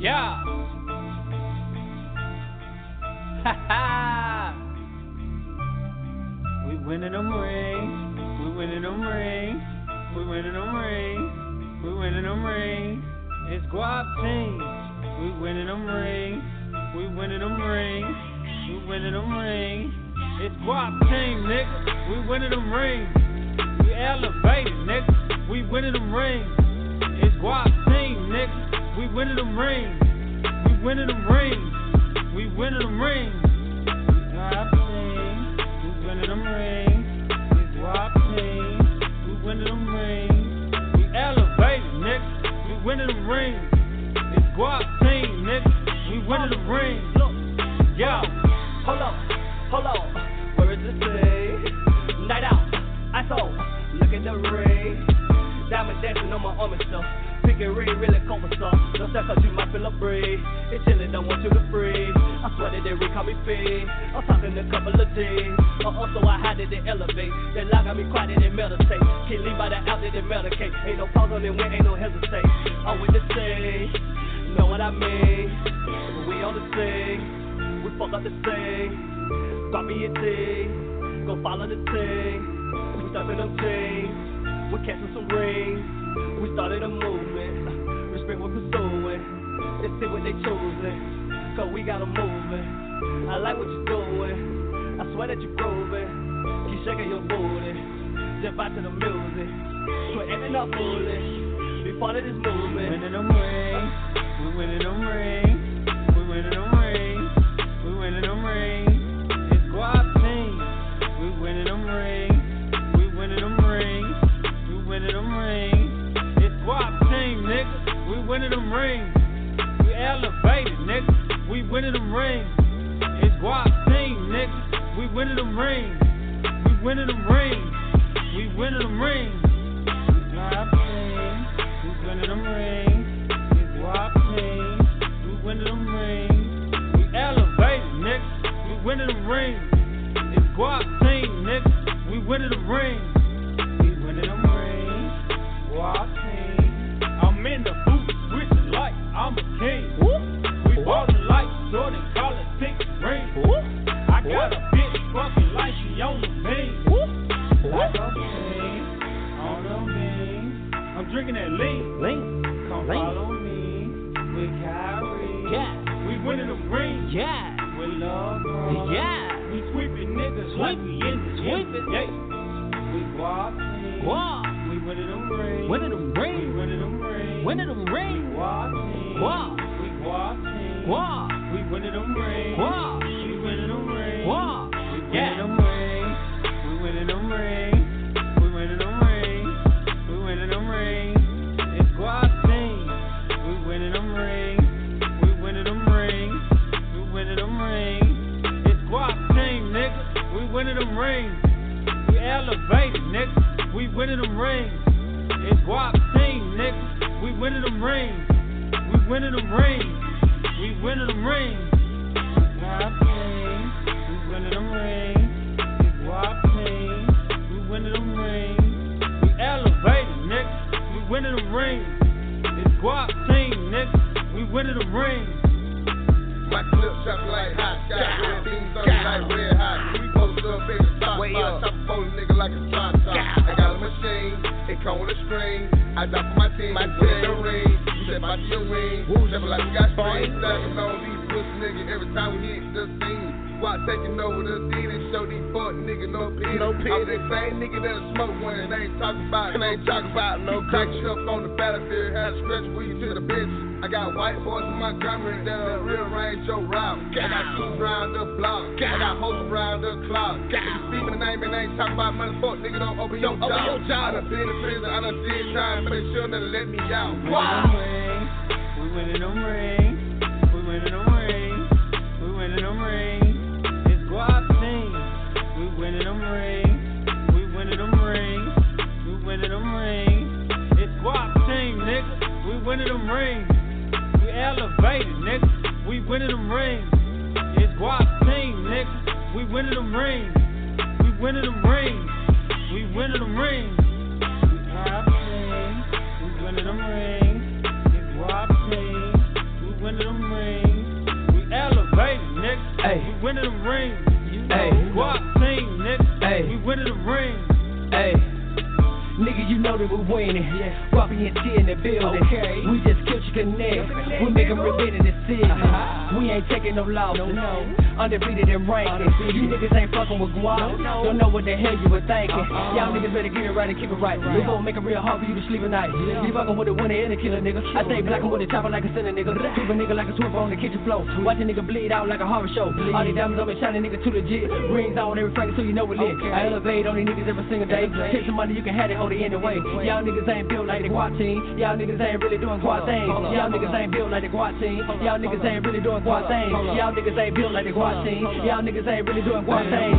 Yeah. We winning them rings. We winning them rings. We winning them rings. We winning them rings. It's Guap team. We winning them rings. We winning them rings. We winning them rings. It's Guap team, nigga. We winning them rings. We elevated, nigga. We winning them rings. It's Guap team, nigga. We winning them rings. We winning them rings. We winning them rings. We team. We winning them rings. Guap team. We winning them rings. We elevated, nigga. We winning them rings. It's Guap team, nigga. We winning them rings. Yo. hold on, hold on. Where is this thing? Night out, I saw. Look at the ring. Diamond dancing on my arm and stuff. Pick it ring, really stuff. No stuff cause you might feel a breeze. It's chillin', don't want you to freeze. I swear that they ring call me fiend. I'm talking a couple of things. Uh, also, I had it, they elevate. They lock on me quiet, they meditate. Can't leave by the out, they medicate. Ain't no pause on it, when ain't no hesitate. With the same. Know what I mean? We on the same. We fuck up the same. Drop me a thing. Go follow the thing. We stuffing them things. We catching some rings. We started a movement. Respect we're pursuing. Let's see what they choosing. Cause we got got 'em moving. I like what you're doing. I swear that you're grooving. Keep shaking your booty. Just vibe to the music. Quit acting up foolish. Be part of this movement. winning them rings. We winning them rings. We winning them rings. We winning them rings. Winning them rings. We elevated, nigga. We winning them rings. It's Guap team, nigga. We winning them rings. We winning them rings. We winning them rings. Guap team. We winning them rings. It's Guap team. We winning them rings. We elevated, nigga. We winning them rings. It's Guap team, nigga. We winning them rings. We winning them rings. Guap team. I'm in the booth, I'm a king. We ballin' like Jordan, call it six rings. I got a bitch fucking like she on the beam. Like a on the beam. I'm drinking that lean. Link. Come Lean. follow me with Kyrie. Yeah. We winning the ring Yeah. with love. Bro. Yeah. We sweeping niggas like we in the Sweeping. Yeah. We guap. Guap. We winning them rings. Winning them We rings. winning them rings. Winning them We rings. guap. Guap. We team. Guap. We winning them rings. Guap. We winning them rings. Guap. We winning them rings. We winning them rings. We winning them rings. We winning them rings. It's team. We winning them rings. We winning them rings. We winning them rings. It's team, nigga. We winning them rings. We elevated, nigga. We winning them rings. It's Guap team, nigga. We winning them rings. We winning them rings. We winning them rings. Guap team. We winning them rings. It's Guap team. We winning them rings. We elevated, nigga. We winning them rings. It's Guap team, nigga. We winning them rings. My clip drop like hot. Got red beans on it like red hot. We post up in the top Way spot. up. Top phone nigga like a drop top. I got a machine. It come with a string. I drop for my team. My team. the ring. Step out your ring. Never like we got strings. Stacking on these pussy niggas every time we hit the scene. Squad taking over the scene and show these fuck niggas no pity. No pity. I'm the same nigga that'll smoke when it ain't talking about. It ain't talking about no crack stuff on the battlefield. Had to stretch with you to the bitch. I got white boys in my Montgomery that'll rearrange your route. I got shoes round the block. I got hoes around the clock. You speak my name and ain't talking about money, fuck nigga, don't open your Open jaw. your jaw. I done been in prison, I done did time, but they sure never let me out. We winning them rings. We winning them rings. We winning them rings. It's Guap team. We winning them rings. We winning them rings. We winning them rings. It's Guap team, nigga. We winning them rings elevated, nigga. We winning them rings. It's Guap team, nigga. We winning them rings. We winning them rings. We winning them rings. Guap team. We winning them rings. It's Guap team. We winning them rings. We elevated, nigga. Ay. We winning them rings. Hey, Guap team, nigga. Ay. We winning them rings. Hey. Nigga, you know that we're winning. Yeah. Robbie and T in the building. Okay. We just killed your connect. We make them repeat in the city. We ain't taking no losses. No, no. Undefeated in ranking. Undefeated. You niggas ain't fucking with guap. No, no. Don't know what the hell you were thinking. Uh-uh. Y'all niggas better get it right and keep it right. We gon' make it real hard for you to sleep at night. Yeah. You fucking with a winner and a killer nigga. I stay blackin' with a chopper like a sinner nigga. Keep a nigga like a swimmer on the kitchen floor. Watch a nigga bleed out like a horror show. All these diamonds on me shining nigga too legit. Rings on every frame so you know we lit. Okay. I elevate on these niggas every single day. Take some money, you can have it, it anyway. Y'all niggas ain't built like the guap team. Y'all niggas ain't really doing guap things. Y'all niggas ain't built like the guap team. Y'all niggas ain't really doing up, things. Y'all niggas ain't built like the guap team. Y'all niggas ain't really doing winning things.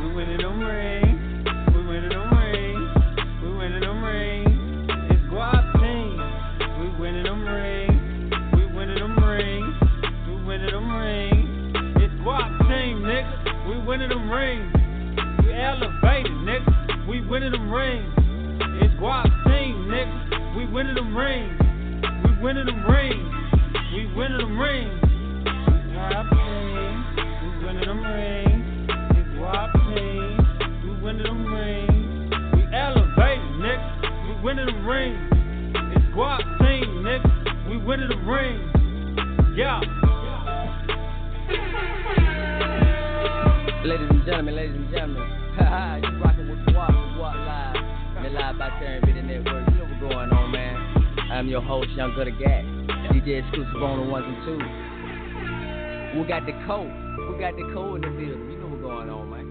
We winning them rings. We winning them rings. We winning them rings. It's Guap team. We winning them rings. We winning them rings. We winning them rings. It's Guap team, nigga. We winning them rings. We elevated, nigga. We winning them rings. It's Guap team, nigga. We winning them rings. We winning them rings. We winning them rings. Guap team. We winning them rings. It's Guap team. We winning them rings. We elevated, nigga. We winning them rings. It's Guap team, nigga. We winning them rings. Yeah. Ladies and gentlemen, ladies and gentlemen, you rocking with Guap, GWOP Live, the Live by Terran Video Network. You know what's going on, man. I'm your host, Young Gutter Gatt, DJ exclusive on the ones and twos. We got the code. We got the code in the building. You know what's going on, man.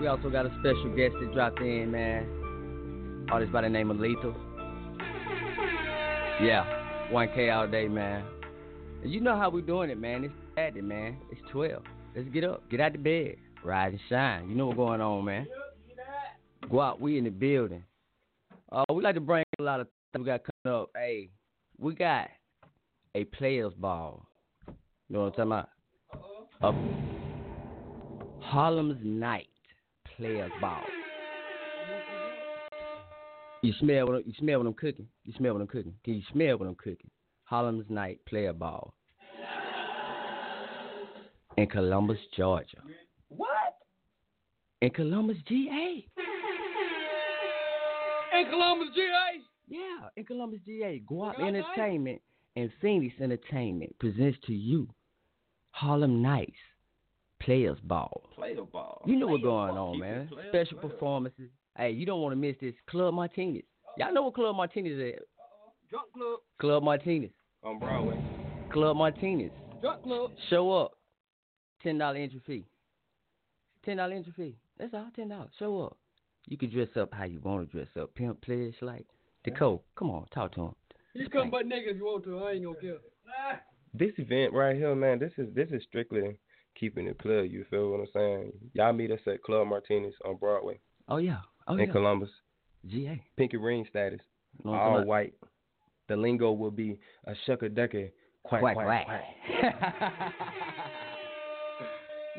We also got a special guest that dropped in, man. Artist by the name of Lethal. Yeah, 1K all day, man. You know how we doing it, man. It's Saturday, man. It's 12. Let's get up. Get out the bed. Rise and shine. You know what's going on, man. Go out. We in the building. Uh, we like to bring a lot of things we got coming up. Hey, we got a players ball. You know what I'm talking about? A Harlem's Night players ball. You smell what you smell what I'm cooking. You smell what I'm cooking. Can you smell what I'm cooking? Harlem's Night player ball in Columbus, Georgia. What? In Columbus, GA. In Columbus, GA. Yeah, in Columbus, GA. Guap Entertainment and Phoenix Entertainment presents to you Harlem Nights Players Ball. Player ball. You know what's going on, Keep man. player, Special player. performances. Hey, you don't want to miss this. Club Martinez. Y'all know what Club Martinez is? Drunk club Club Martinez. on Broadway. Club Martinez. Drunk club. Show up. Ten dollar entry fee. Ten dollar entry fee. That's all. Ten dollars. Show up. You can dress up how you want to dress up. Pimp, pledge, like Decode. Come on, talk to him. You come butt naked if you want to. I ain't gonna care. this event right here, man, this is this is strictly keeping it plug. You feel what I'm saying? Y'all meet us at Club Martinez on Broadway Oh yeah. Oh in yeah. Columbus. GA. Pinky ring status, You know what I'm all talking about? white. The lingo will be a shucker ducker, quack quack Quack, quack. quack.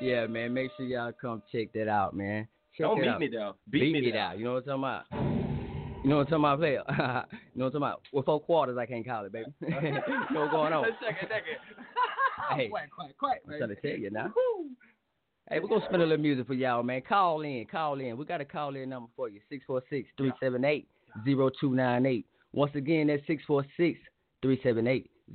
yeah, man. Make sure y'all come check that out, man. Check Don't beat out. me though. Beat, me down. You know what I'm talking about? You know what I'm talking about, player? you know what I'm talking about? With four quarters, I can't call it, baby. you know what's going on? Second, second. Hey, Quack, quack, quack, I'm trying to tell you now. Hey, we're gonna spin a little music for y'all, man. Call in, call in. We got a call in number for you. 646-378-0298. Once again, that's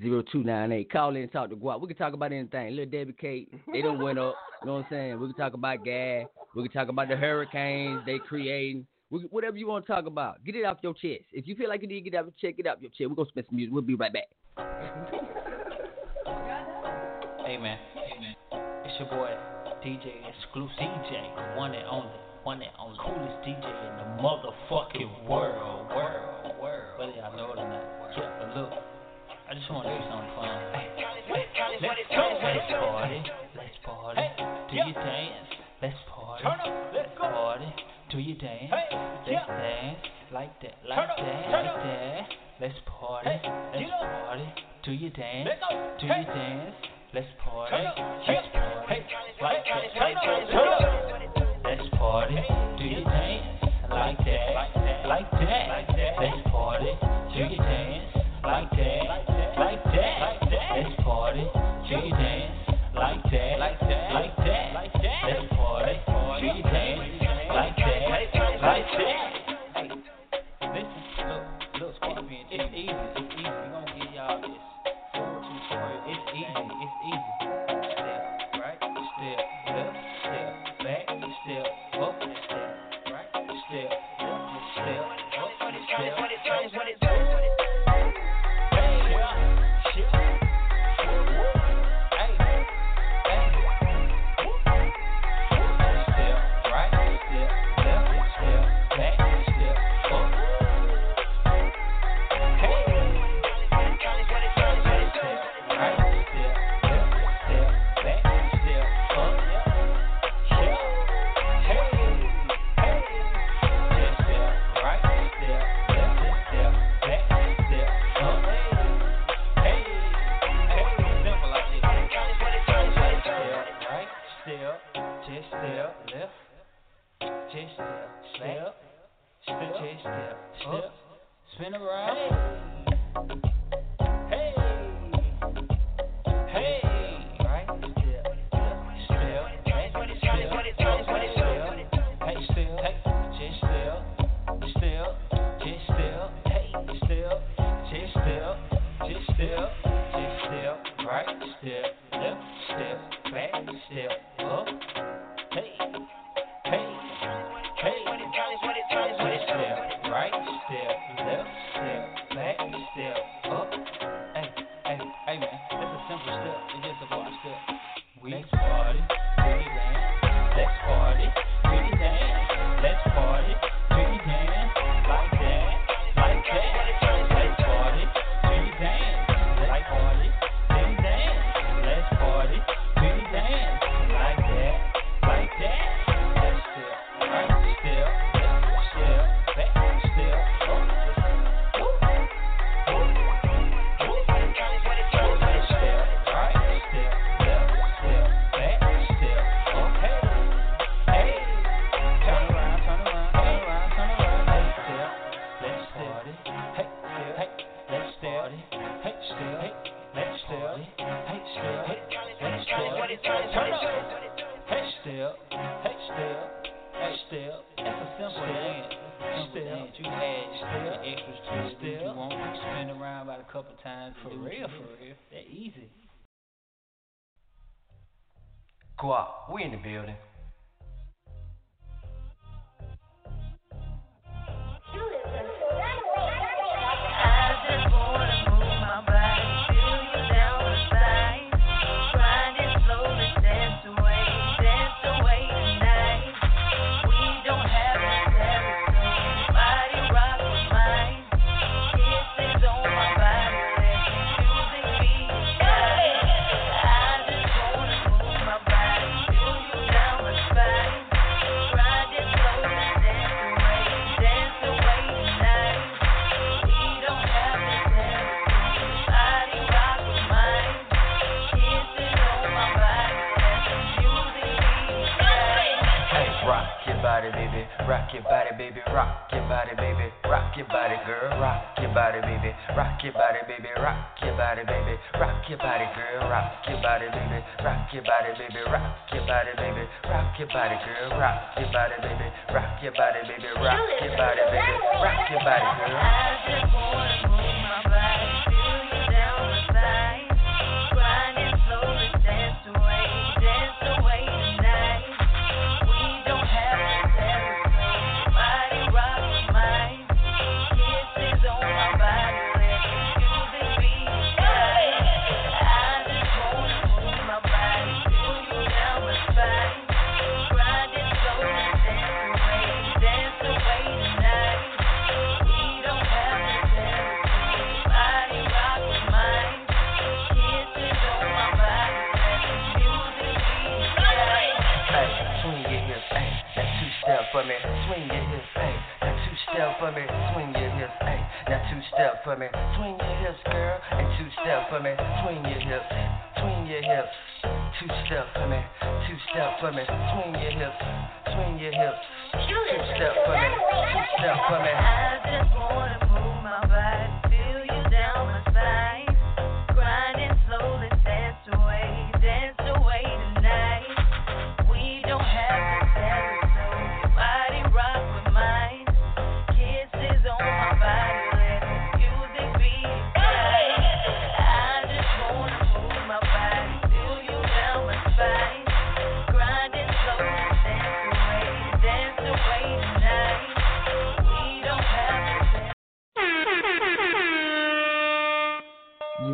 646-378-0298. Call in and talk to Guap. We can talk about anything. Little Debbie Kate, they don't went up. You know what I'm saying? We can talk about gas. We can talk about the hurricanes they creating. We, whatever you want to talk about, get it off your chest. If you feel like you need to get off, check it off your chest. We're gonna spin some music. We'll be right back. Hey man, hey man, it's your boy DJ Exclusive DJ, one and only, one and only, coolest DJ in the motherfucking world, world, world. Whether y'all know it or not, yeah. But look, I just want to do something fun. Let's go, let's party, let's party, do you dance? Let's party, let's party, do you dance? Let's dance. Like that, like that, like that. Let's party, let's party, do you dance? Do you dance? Let's party, let's party, like that, like that. Let's party, do you dance? Like that, like that. Let's party, do you dance? Like that, like that. Right, Guap, we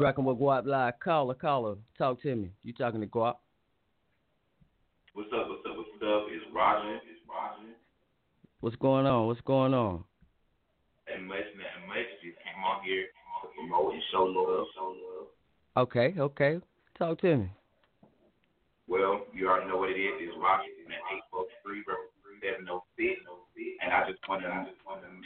rocking with GWOP Live. Caller, caller, talk to me. You talking to Guap? What's up? What's up? What's up? It's Roger. It's Roger. What's going on? What's going on? And much, man, much just came on here to promote and show love. Show love. Okay, okay. Talk to me. Well, you already know what it is. It's Roger at eight four three seven oh six. And I just want to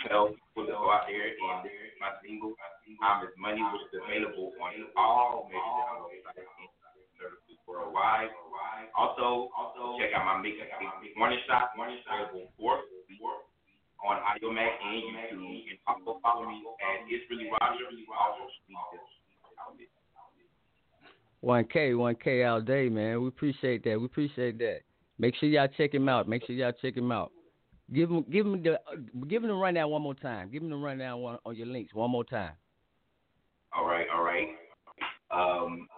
tell people to go out there and my single, "I'm His Money," which is available on all major download sites and services worldwide. Also, also check out my mixtape, Morning Shot, Morning available fourth on Audiomack and YouTube. And also follow me at It's Really Roger. One K, one K all day, man. We appreciate that. We appreciate that. Make sure y'all check him out. Make sure y'all check him out. Give him, give him the, give him the rundown one more time. Give him the rundown one on your links one more time. All right, all right. Um,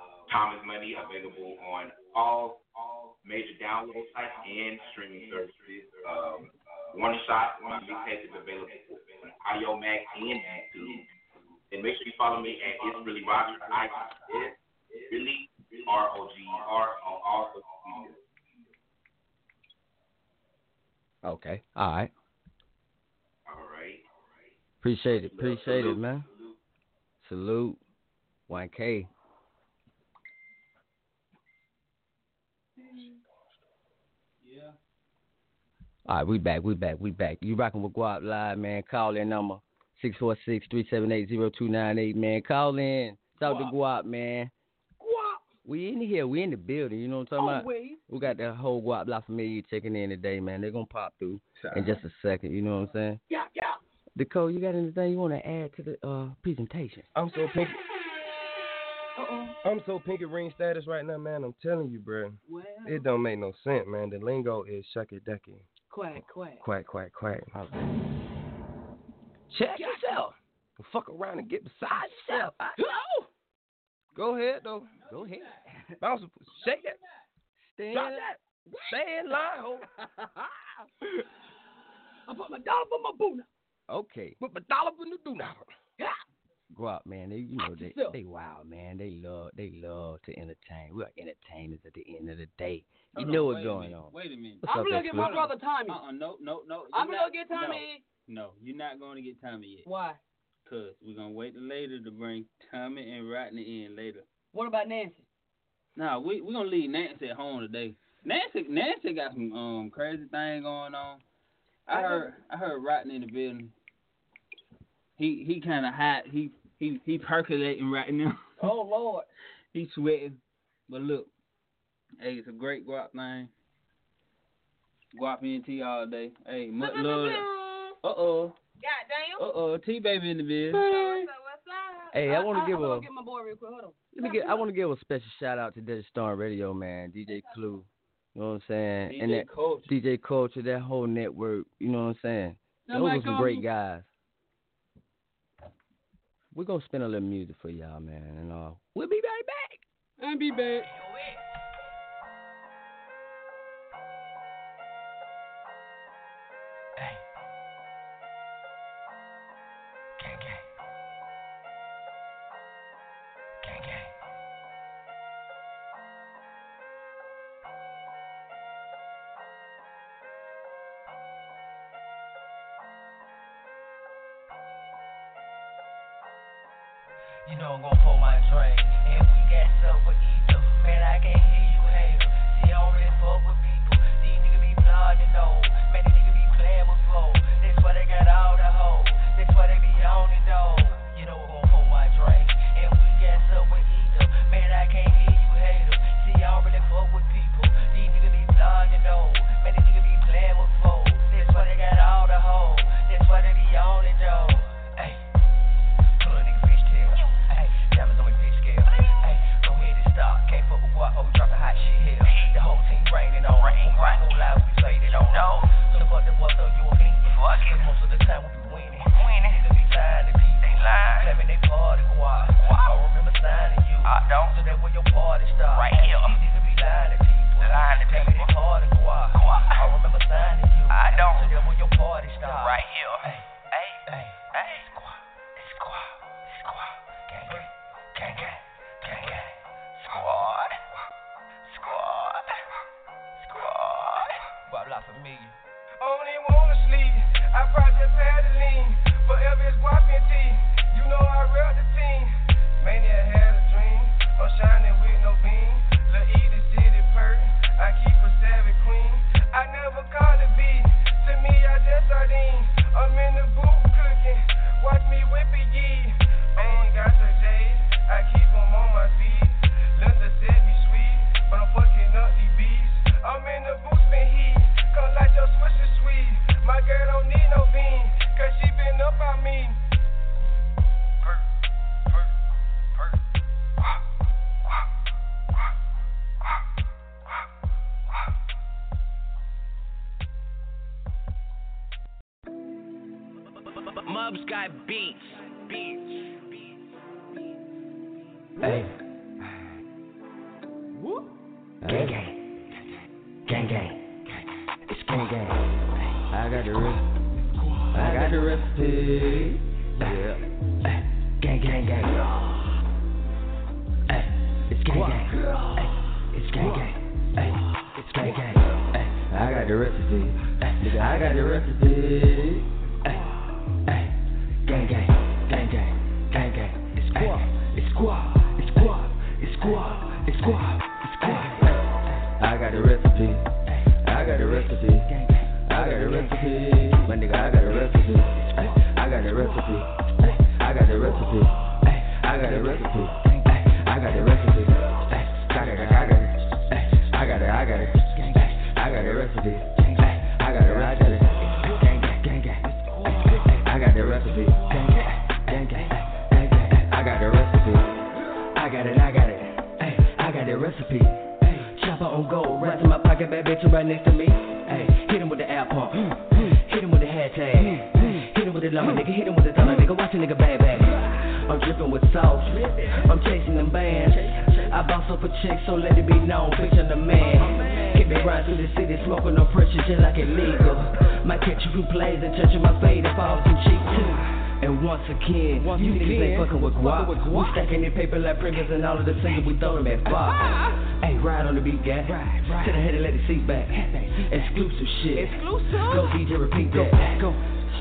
Money available on all all major download sites and streaming services. Um, One Shot, my mixtape is available on Audiomack and YouTube. And make sure you follow me at It's Really Roger. I it's really R O G R on all social media. Okay. All right. All right. Appreciate it. Appreciate it, man. Salute. One K. Yeah. All right, we back, we back, we back. You rocking with GWOP Live, man. Call in number 646-378-0298, man. Call in. Talk to Guap, man. Guap. We in here, we in the building, you know what I'm talking about? Always. We got the whole Guap La Familia checking in today, man. They're gonna pop through in just a second, you know what I'm saying? Yeah, yeah. Nicole, you got anything you want to add to the uh, presentation? I'm so pinky. Uh-oh. I'm so pinky ring status right now, man. I'm telling you, bro. Well, It don't make no sense, man. The lingo is shucky ducky. quack, quack. Quack, quack, quack. Check yourself. Fuck around and get beside yourself. Go ahead, though. Go ahead. Bounce, shake that. Stand Drop that. Stay in line, ho. I put my dollar for my boo now. Okay. Put my dollar in the do now. out, man. They, you know, they, they wild, man. They love, they love to entertain. We are entertainers at the end of the day. You Hold know on, what's going on. Wait a minute. What's I'm up, gonna get my brother Tommy. Uh-uh, no, no, no. I'm you're gonna get Tommy. No, no, you're not going to get Tommy yet. Why? Cause we're gonna wait later to bring Tommy and Rodney in later. What about Nancy? Nah, we we gonna leave Nancy at home today. Nancy Nancy got some um crazy thing going on. I heard I heard Rodney in the building. He he kind of hot. He he he percolating right now. Oh Lord. He sweating. But look, hey, it's a great guap thing. GWOP ENT all day. Hey, much love. Uh oh. Goddamn. Uh oh. T baby in the building. What's up? What's up? Hey, I want to give I'm a, get my boy real quick. Hold on. let me get, I want to give a special shout out to Desert Star Radio, man. DJ Clue. You know what I'm saying? and DJ that Culture. DJ Culture, that whole network. You know what I'm saying? Those Somebody are some great me. guys. We're gonna spin a little music for y'all, man, and uh, we'll be right back. And be back. You know I'm gon' pull my drink. And we got stuff with ether. Man, I can't hear you hater. See, I really fuck with people. These niggas be blind, you know. Man, these niggas be playing with flow. That's why they got all the hoes. That's why they be on it, though. go, go.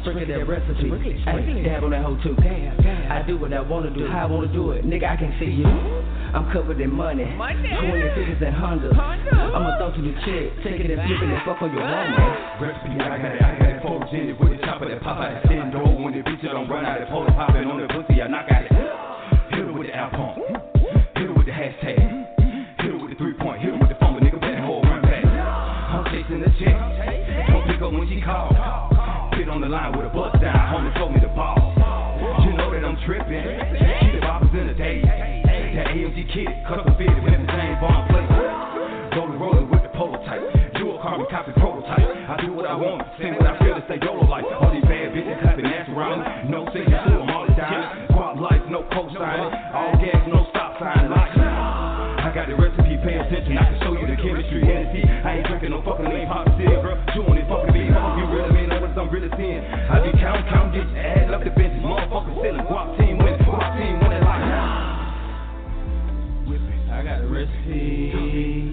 Sprinkle that recipe. Ay, dab on that hoe too. Damn, damn. I do what I wanna do, how I wanna do it. Nigga, I can see you. I'm covered in money. money. 20 figures and hundreds. I'ma throw to the chick. Take it and flip it and fuck on your woman. Recipe, I got it, I got it. Four gin with the top of that pop out. Send door when the bitch don't run out of pole popping on the pussy. I knock out it. Hit it with the alcohol. Hit it with the hashtag. line with a bust down. Homie told me to ball. You know that I'm tripping. Keep the boppers in the day. That AMG kid, cut the fit mercy.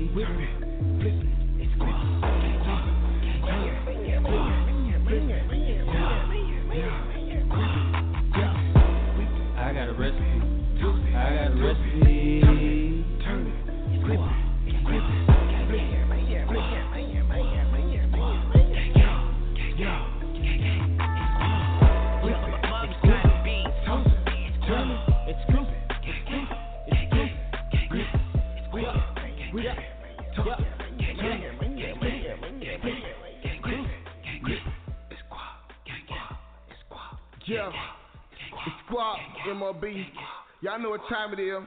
MLB. Y'all know what time it is.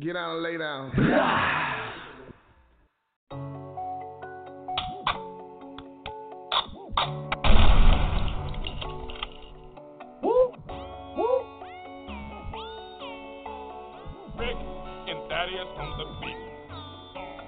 Get down and lay down. Woo! Woo! Rick and Thaddeus from the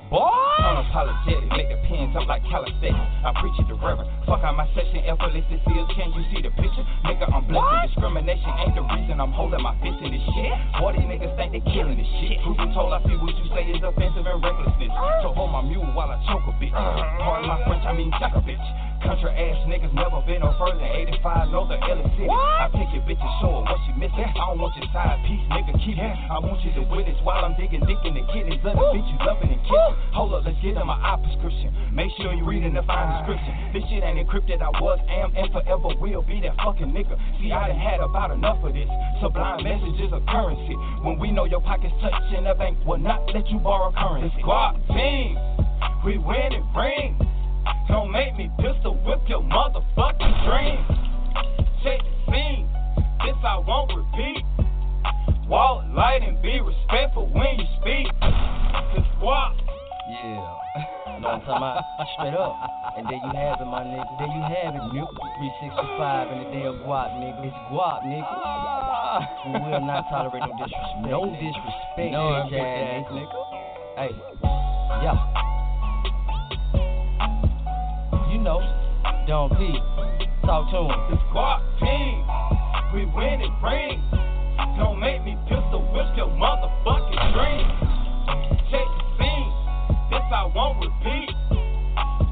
Boy! Unapologetic, make the pins up like calisthenics. I preach it to river. Fuck out my section, effortless to feel change. You see the picture? Nigga, I'm blessed. Discrimination ain't the reason I'm holding my fist in this shit. 40 niggas think they killing this shit. Truth be told, I see what you say is offensive and recklessness. So hold my mule while I choke a bitch. Pardon my French, I mean, choke a bitch. Country ass niggas never been no further than 85, know the L city. I pick your bitch and show her what she missing. I don't want your side piece, nigga, keep it. I want you to witness while I'm digging dick in the kidneys of the bitch you loving and kissing. Hold up, let's get on my eye prescription. Make sure you reading the fine description. This shit ain't encrypted, I was, am, and forever will be that fucking nigga. See, I done had about enough of this. Sublime messages of currency. When we know your pockets touching the bank will not let you borrow currency. Squad team, we win and ring. Don't make me pistol whip your motherfucking dream. Check the scene, this I won't repeat. Walk light and be respectful when you speak. The squad. Yeah. You know what I'm talking about? Straight up. And there you have it, my nigga. There you have it, nigga. 365 in the damn guap, nigga. It's guap, nigga. Ah. We will not tolerate no disrespect. No disrespect, No, bitch I'm bitch ass ass nigga. Hey. Yeah. Know. Don't be. Talk to him. The squad team, we win and ring. Don't make me pistol whip your motherfucking dream. Check the scene, this I won't repeat.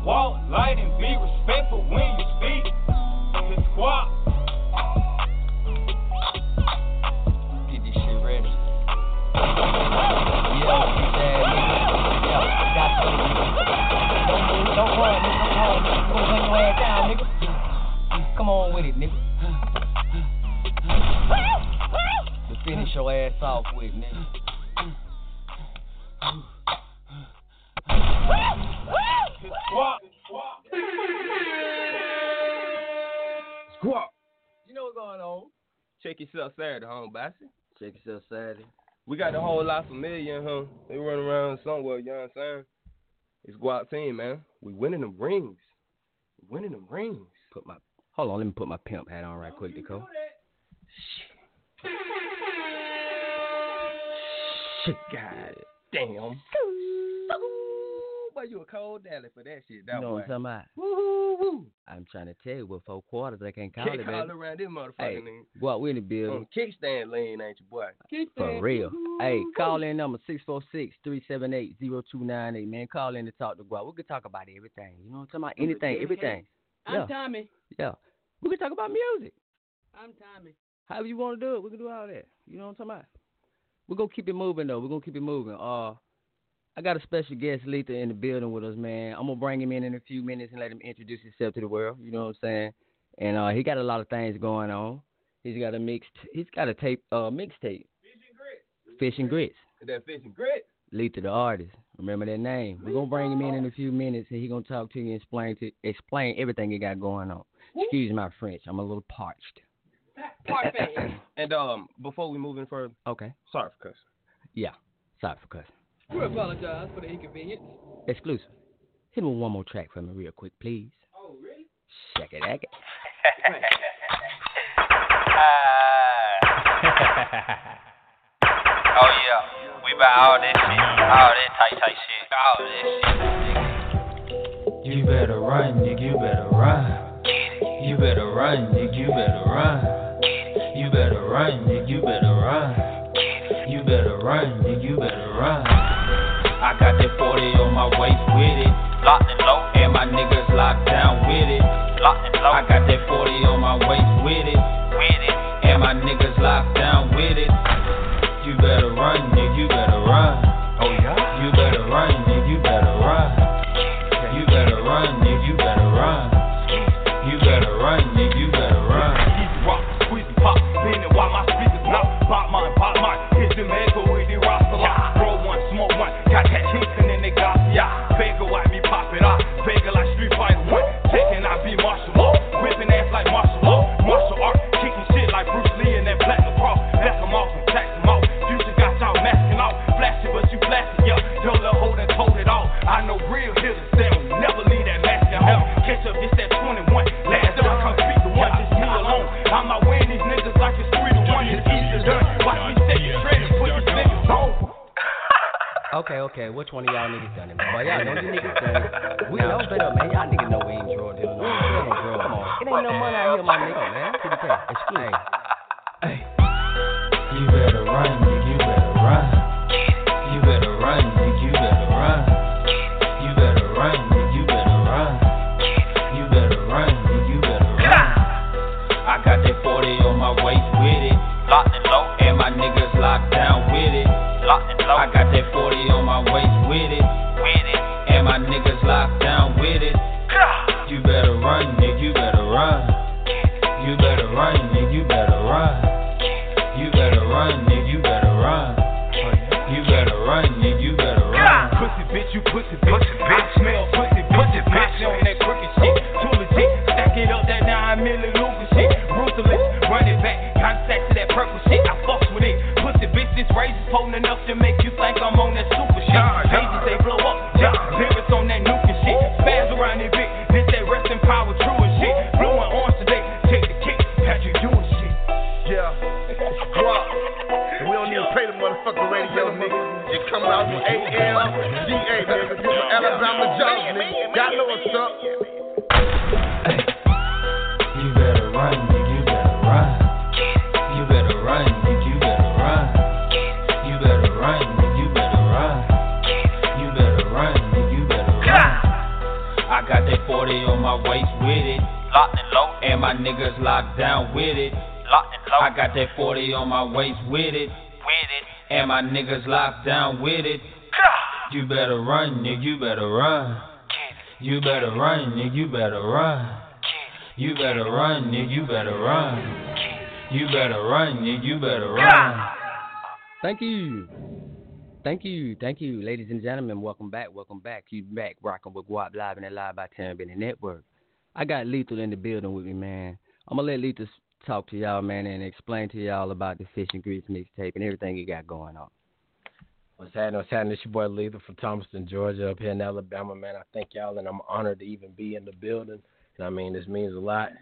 Walk light and be respectful when you speak. The squad. Get this shit ready. Ass off with, nigga. The squad. Squawk. You know what's going on? Check yourself Saturday, home, Bassy. Check yourself Saturday. We got the whole lot familiar, huh? They run around somewhere, you know what I'm saying? It's Guap team, man. We winning them rings. We winning them rings. Put my hold on, let me put my pimp hat on right quick, Deco. Shit, God damn. Boy, you a cold daddy for that shit. That You know what. I'm talking about? Woo woo. I'm trying to tell you, with four quarters, I can't call Can't it, call around this motherfucker. Hey, nigga. go out, we in the On building. kickstand lane, ain't you, boy? For real. Hey, call in number 646-378-0298, man. Call in to talk to Guap. We could talk about everything. You know what I'm talking about? Anything, everything. I'm Yeah. Tommy. Yeah. We could talk about music. I'm Tommy. However you want to do it, we can do all that. You know what I'm talking about? We're gonna keep it moving though. We're gonna keep it moving. Uh I got a special guest, Letha, in the building with us, man. I'm gonna bring him in in a few minutes and let him introduce himself to the world. You know what I'm saying? And uh, he got a lot of things going on. He's got a mixed. He's got a tape, uh, mixtape. Fish and grits. Fish and grits. That fish and grit. Letha, the artist. Remember that name. We're gonna bring him in in a few minutes, and he gonna talk to you and explain to explain everything he got going on. Excuse my French. I'm a little parched. And um, before we move in further, Okay. sorry for cussing. Yeah. Sorry for cussing. We apologize for the inconvenience. Exclusive. Hit me with one more track for me real quick, please. Oh, really? Check it out. oh yeah, we buy all that shit, all that tight tight shit, all that shit. You better run, nigga, you better run. You better run, nigga, you better run. You better run, nigga, you better run. You better run, nigga, you better run. I got that 40 on my waist with it. Locked and low, And my niggas locked down with it. locked and low, I got that 40 on my waist with it. with it. And my niggas locked down Okay. Which one of y'all niggas done it, man? Boy, y'all know you niggas done it. We know better, man. Y'all niggas know we ain't drug dealers. No, we drug. Come on. It ain't no money out here, my nigga, man. And niggas locked down with it. You better run, nigga, you better run. You better run, nigga, you better run. You better run, nigga, you better run. You better run, nigga, you better run. Thank you. Thank you. Thank you, ladies and gentlemen. Welcome back. Welcome back. You back rocking with GWOP Live and the Live by Terran Benny Network. I got Lethal in the building with me, man. I'm gonna let Lethal talk to y'all, man, and explain to y'all about the Fish and Grits mixtape and everything he got going on. What's happening? What's happening? It's your boy Lethal from Thomaston, Georgia, up here in Alabama, man. I thank y'all, and I'm honored to even be in the building. And I mean, this means a lot.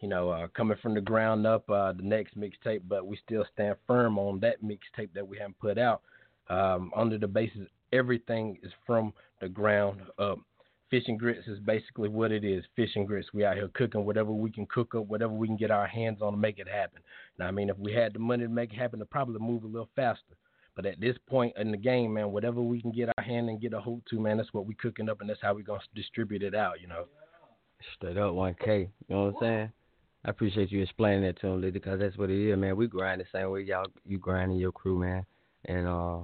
You know, uh, coming from the ground up, uh, the next mixtape, but we still stand firm on that mixtape that we haven't put out. Um, under the basis, everything is from the ground up. Fish and grits is basically what it is. Fish and grits. We out here cooking whatever we can cook up, whatever we can get our hands on to make it happen. Now, I mean, if we had the money to make it happen, to probably move a little faster. But at this point in the game, man, whatever we can get our hand and get a hold to, man, that's what we cooking up, and that's how we gonna distribute it out. You know. Straight up 1K. You know what I'm saying? I appreciate you explaining that to him, Lethal, because that's what it is, man. We grind the same way y'all you grinding your crew, man. And uh,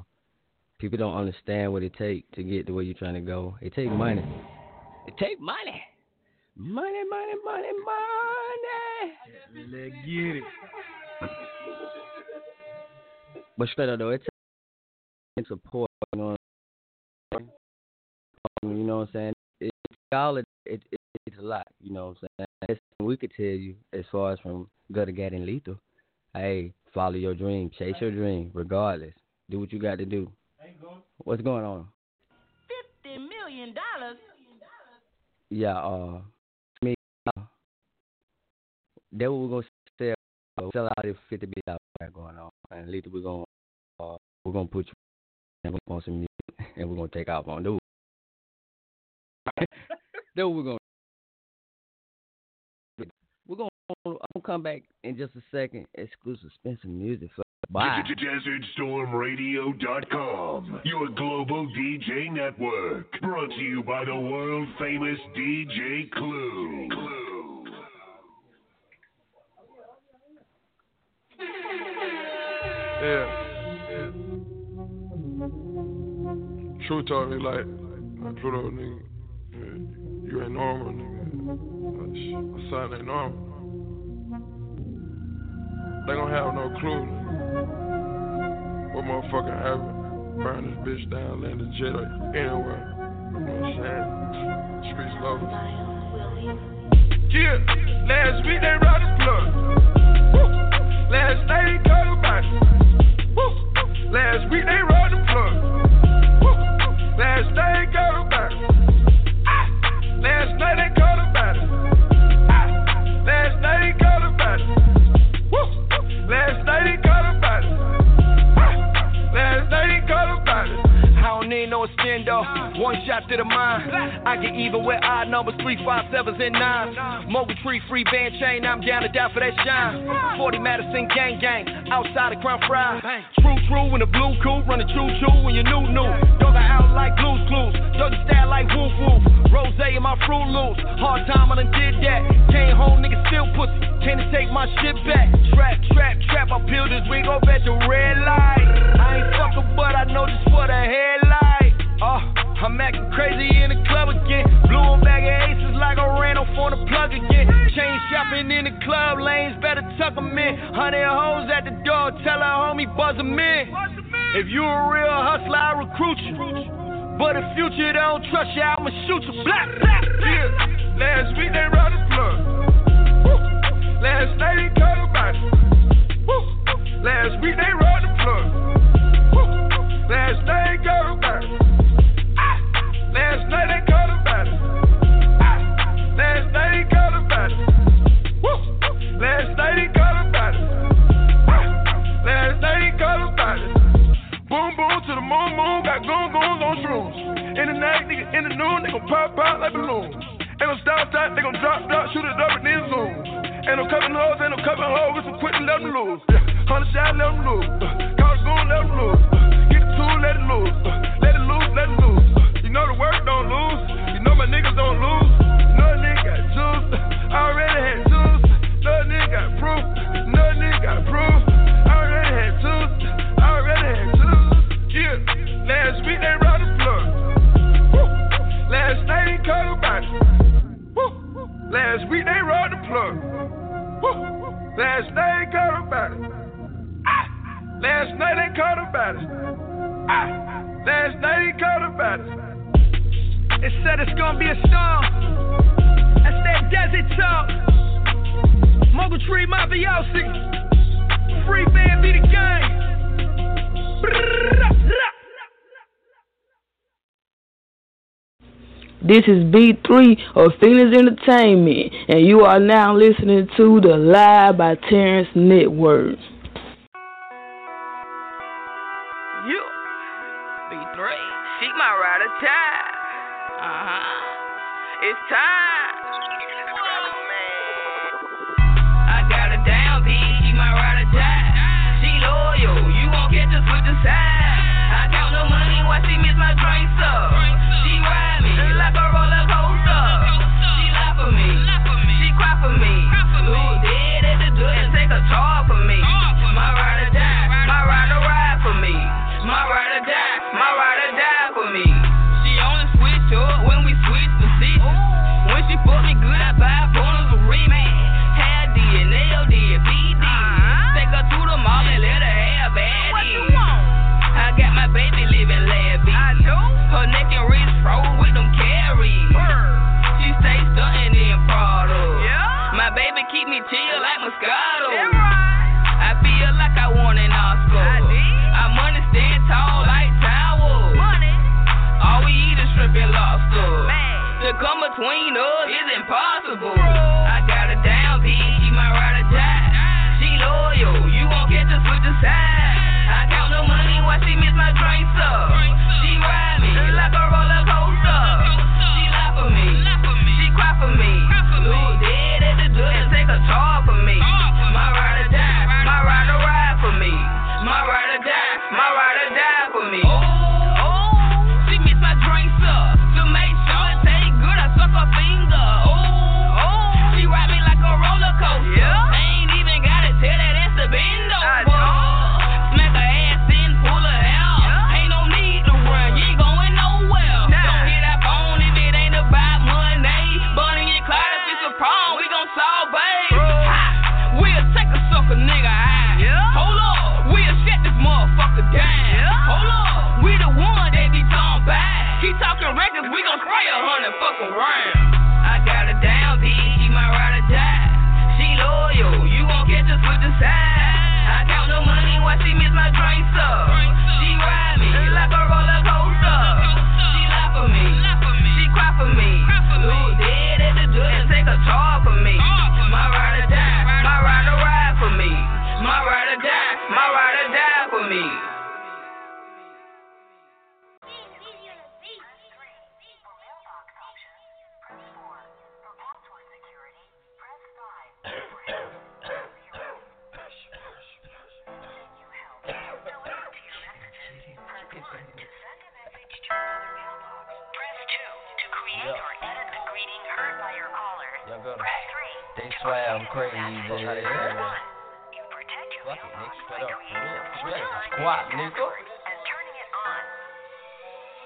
people don't understand what it takes to get to where you're trying to go. It take money. It take money. Money, money, money, money. Let's get it. But straight up though, it takes support. You know, what I'm saying? you know what I'm saying? It, all it, it, it it's a lot. You know what I'm saying? That's we could tell you as far as from gutter Gatt and lethal. Hey, follow your dream, chase your dream, regardless. Do what you got to do. What's going on? Fifty million dollars. Yeah, uh, me, uh, that what we're gonna sell. Sell out this fifty million dollars going on, and lethal we're gonna uh, we're gonna put you and we're gonna some music, and we're gonna take off on do. That's what we're gonna. We're gonna, I'm gonna come back in just a second. Exclusive Spencer music for bye. DesertStormRadio.com, your global DJ network. Brought to you by the world famous DJ Clue. Clue. Yeah. True like, Pluto nigga, you ain't normal nigga. My son ain't normal. They gon' have no clue. Nigga. What motherfucker happened? Burn this bitch down, land the jet or anywhere. You know what I'm saying? Streets love us. Yeah, last week they ride the plug. Last night they about it. Last week they rode the plug. Last night it. Ah. Last night they cut One shot to the mind. I get even with odd numbers, three, five, sevens, and nines. Mobile tree, free band chain. I'm down to die for that shine. 40 Madison gang gang. Outside of Crown Fry. True, true, in the blue cool. Running choo choo when you new new. Dog out like blues clues. Doggy style like woof woof. Rose in my fruit loops. Hard time, I done did that. Came home, nigga still pussy. Can't take my shit back. Trap, trap, trap. I peel this wig off at the red light. I ain't fucking, but I know this for the headlight. I'm acting crazy in the club again. Blew a bag of aces like I ran off on the plug again. Chain shopping in the club lanes, better tuck 'em in. Hundred hoes at the door, tell her homie buzz 'em in. If you a real hustler, I recruit you. But if future don't trust you, I'ma shoot you. Black, black, Yeah, last week they rode the plug. Woo. Last night they cut about it. Woo. Last week they rode the plug. Woo. Last night they cut about it. Last night they called about it. Last night he called about it. Last night he called about it. Last night he called about it. Boom boom to the moon moon, got goon goons on shrooms. In the night, nigga, in the noon, they gon' pop out like balloons. Ain't no stop stop, they gon' drop drop, shoot it up and then zoom. Ain't no cupping hoes, ain't no cupping hoes, we some quick and let them loose. Hundred shots, let them loose. Uh, call the goon, let. Get the tool, let it loose. Uh, let it loose, let it my niggas don't lose. A nigga got juice. I already had juice. No nigga got proof. No nigga got proof. I already had juice. I already had juice. Yeah. Last week they robbed the plug. Woo. Last night he caught about it. Woo. Last week they robbed the plug. Woo. Last night they caught about it. Ah. Last night they caught about it. Ah. Last night he caught about it. It said it's gonna be a storm. That's that desert talk. Mogul Tree Mafiosi. Free man be the game. This is B3 of Phoenix Entertainment, and you are now listening to the Live by Terrence Network. You, B3, she my It's time. I got her down, B. She my ride or die. She loyal. You won't catch us with the side. I count the money while she miss my drinks up. She ride me like a. She for me. She cry for me. Dead at the door take a for me. My ride or die. My ride or ride for me. My ride or die. My ride or die for me. Between us go. I got my baby living lavish. I do. Her neck and wrists froze with them carries. Sure. She stays stunning in Prada. Yeah. My baby keep me chill like Moscato. That right. I feel like I won an Oscar. I did. I wanna stand tall like tower. Money. All we eat is impossible. I got her down, B. She my ride or die. She loyal. You won't catch us with the side. I count the money while she miss my drinks up. She ride me like a roller coaster. She for me. She cry for me. Lose the a and take a charge for me. Swear I'm crazy. Fuck it, nigga. Straight up. For real. Squat, nigga.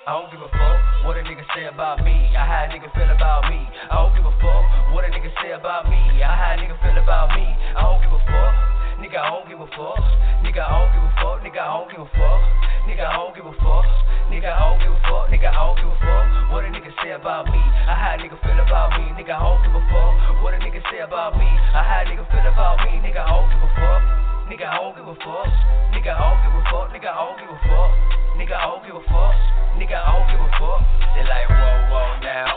I don't give a fuck what a nigga say about me. I how a nigga feel about me. I don't give a fuck what a nigga say about me. I how a nigga feel about me. I don't give a fuck. Nigga, I don't give a fuck. Nigga, I don't give a fuck. Nigga, I don't give a fuck. Nigga, I don't give a fuck. Nigga, I don't give a fuck. Nigga, I don't give a fuck. What a nigga say about me. I how a nigga feel about me. Nigga, I don't give a fuck. What a nigga say about me. I how a nigga feel about me. Nigga, I don't give a fuck. Nigga, I don't give a fuck. Nigga, I don't give a fuck. Nigga, I don't give a fuck. Nigga, I don't give a fuck. Nigga, I don't give a fuck. They like, whoa, whoa, now.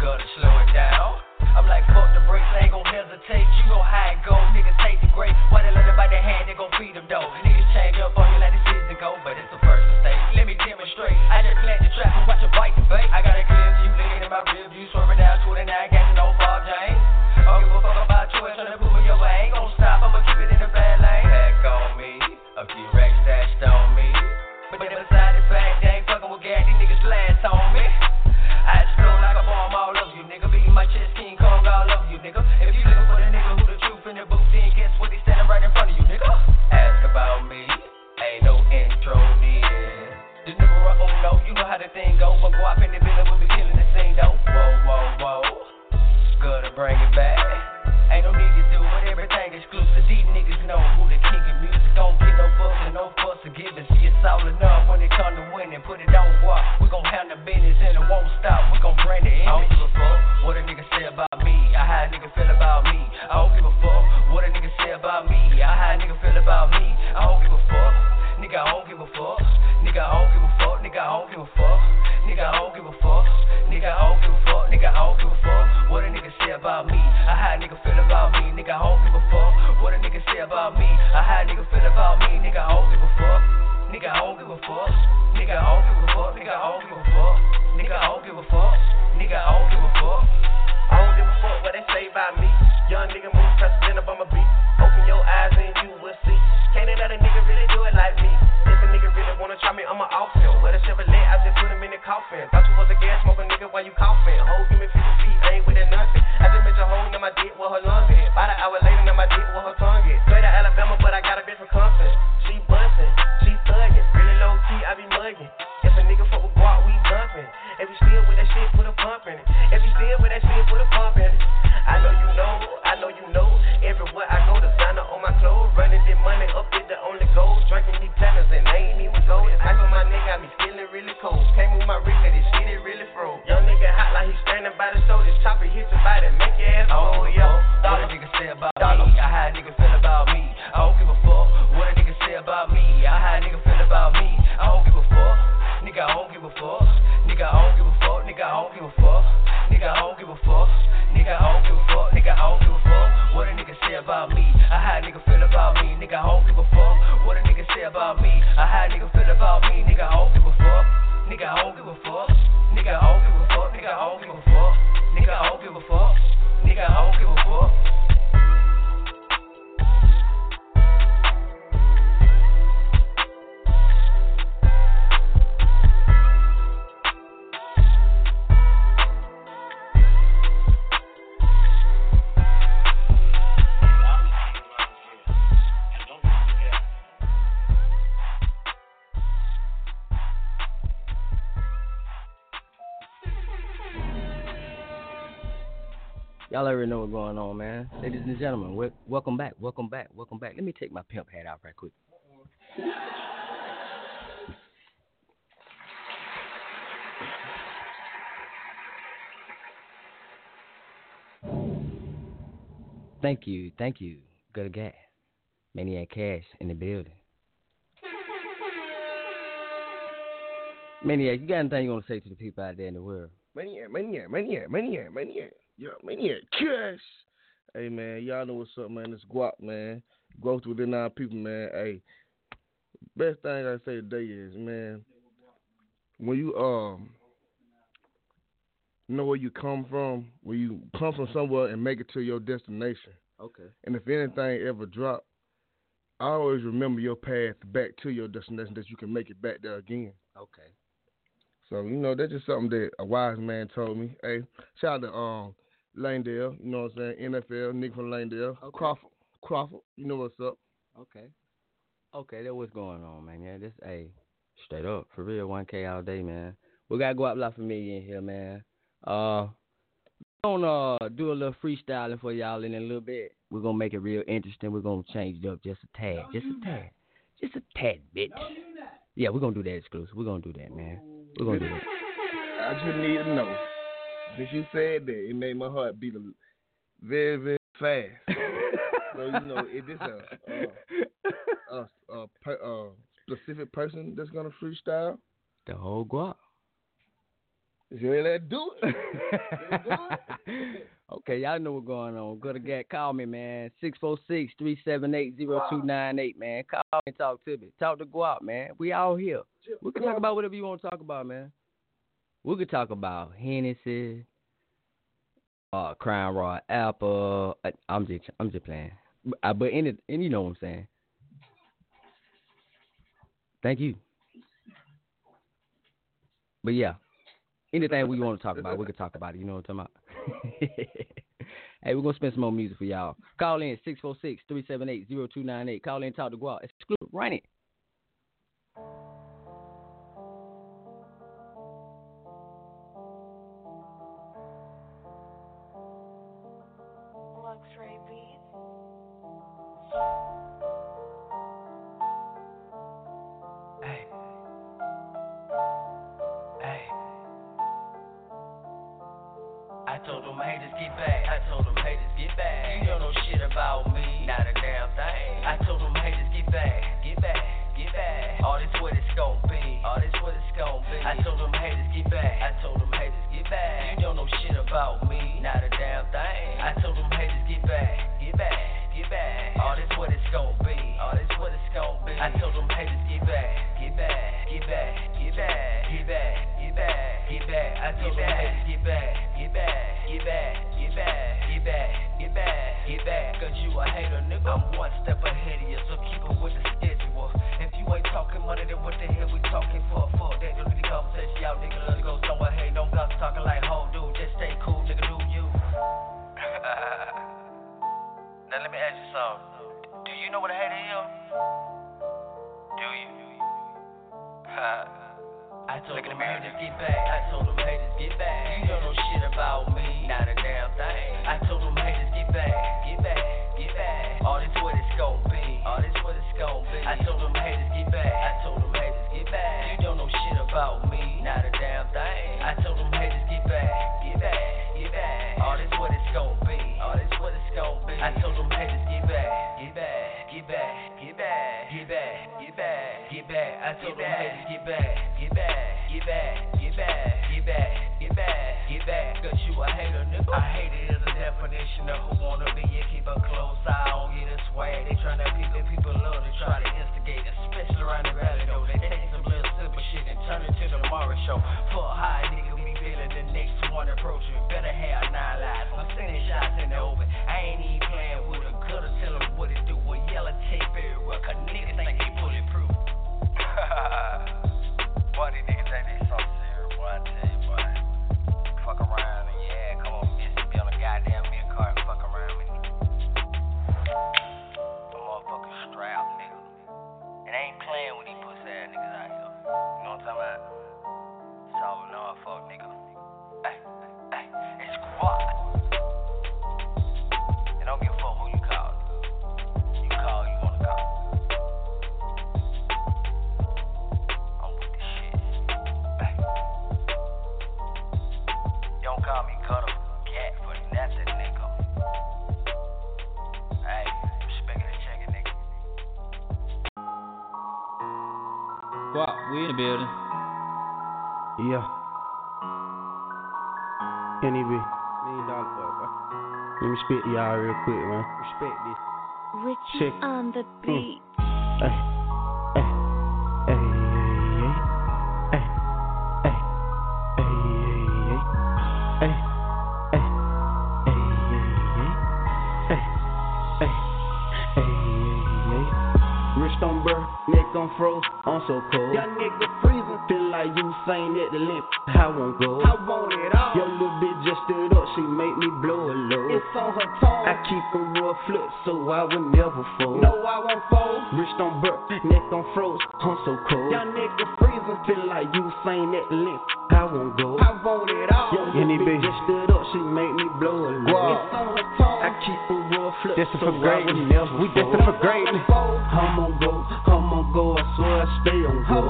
Gotta slow it down. I'm like, fuck the brakes, I ain't gon' hesitate. You know how it go. Niggas take the grace. Why they let it by the hand, they gon' feed them though. Niggas change up on you like the season go, but it's the first mistake. Let me demonstrate. I just plant the trap and watch it bite the bait. I got a clear you looking in my ribs, you swerving down 29, got no ball, James. I don't give a fuck about choice, trying to you, nigga. If you looking for the nigga who the truth in the booth, then guess what? He's standing right in front of you, nigga. Ask about me, ain't no intro needed. The numero oh, uno, you know how the thing go. But go up in the building, we'll be killing the scene, though. Whoa, whoa, whoa. Gotta bring it back. Ain't no need to do it, everything exclusive. These niggas know who the king of music. Don't get no fuss and no fuss or give it. See, it's all enough when it come to winning. Put it on what? We gon' handle business and it won't stop. We gon' bring it in. I don't give a fuck what a nigga say about me. I how a nigga feel about me. I don't give a fuck what a nigga say about me. I how a nigga feel about me. I don't give a fuck. Nigga, I don't give a fuck. Nigga, I don't give a fuck. Nigga, I don't give a fuck. Nigga, I don't give a fuck. About me. Nigga feel about me. Nigga, I don't give a fuck. Nigga, I don't give a fuck. Nigga, I don't give a fuck. Nigga, I don't give a fuck. Y'all already know what's going on, man. Ladies and gentlemen, we- welcome back, welcome back, welcome back. Let me take my pimp hat off right quick. Thank you, thank you. Good guy. Maniac Cash in the building. Maniac, you got anything you want to say to the people out there in the world? Maniac, maniac, maniac, maniac, maniac. Yo, maniac, cash. Hey man, y'all know what's up, man. It's guap, man. Growth within our people, man. Hey, best thing I say today is, man, when you um know where you come from, when you come from somewhere and make it to your destination, Okay. and if anything ever drop, I always remember your path back to your destination that you can make it back there again. Okay. So you know that's just something that a wise man told me. Hey, shout out to um Langdale, you know what I'm saying? NFL, Nick from Langdale, Crawford, Crawford, you know what's up? Okay. Okay, that's what's going on, man. Yeah, this a straight up for real, one K all day, man. We gotta go out La Familia in here, man. Uh, we're gonna uh, do a little freestyling for y'all in a little bit. We're gonna make it real interesting. We're gonna change it up just a tad, just a tad, just a tad bit. Yeah, we're gonna do that exclusive. We're gonna do that, man. We're gonna do that. I just need to know. Since you said that, it made my heart beat a, very, very fast. so you know, is this a a, a, a, per, a specific person that's gonna freestyle? The whole guap. Do it. Let's do it. Okay, y'all know what's going on. Go to get call me, man. 646-378-0298, man. Call me and talk to me. Talk to GWOP, man. We all here. We can talk about whatever you want to talk about, man. We could talk about Hennessy, uh, Crown Royal Apple. I, I'm just, I'm just playing. But, uh, but any, and you know what I'm saying. Thank you. But yeah, anything we want to talk about, we can talk about it. You know what I'm talking about? hey, we're gonna spend some more music for y'all. Call in 646-378-0298. Call in, talk to GWOP. Exclusive, run it. Get back. You don't know shit about me. Not a damn thing. I told them haters get back. Get back. Get back. All this what it's gon' be. All this what it's gon' be. I told them haters get back. I told them haters get back. You don't know shit about me. Not a damn thing. I told them haters get back. Get back. Get back. All this what it's gon' be. All this what it's gon' be. I told them haters get back. Get back. Get back. Get back. Get back. Get back. Get back. I told them haters. Get back. Get back. Get back. I'm one step ahead of you, so keep it with the schedule. If you ain't talking money, then what the hell we talking for? Fuck that, don't need the conversation. Y'all nigga I told them haters get back. Get back. respect y'all real quick, man. Respect this. Richie Check. on the beat. Mm. Hey, hey, hey, hey, hey, hey, hey, hey. On burr, neck on froze, I'm so cold. Y'all nigga freezing, feel like you saying that the limp. I won't go. I keep a real flip, so I would never fold. No, I won't fold. Wrist on burr, neck on froze, I'm so cold. Young nigga freezing, feel like you saying at the limp. I won't go. I want it all. Your little bitch just stood up, she make me blow a load. It's on her. I keep a real flip, Destined so for I greatness. would never We fold. destined for greatness. I'm on go, I'm on go, I swear I stay on go.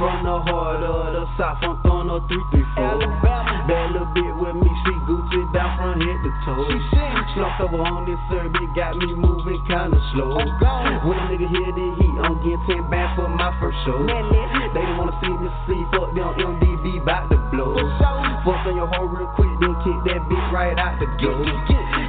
From the heart of the south, I'm throwing a 334. Bad little bit with me, she Gucci down from head to toe. Slumped over on this survey, got me moving kinda slow. When a nigga hear the heat, I'm getting 10 bands for my first show. They don't wanna see me see, fuck them MDB bout to blow. Fuck on your hoe real quick, then kick that bitch right out the door.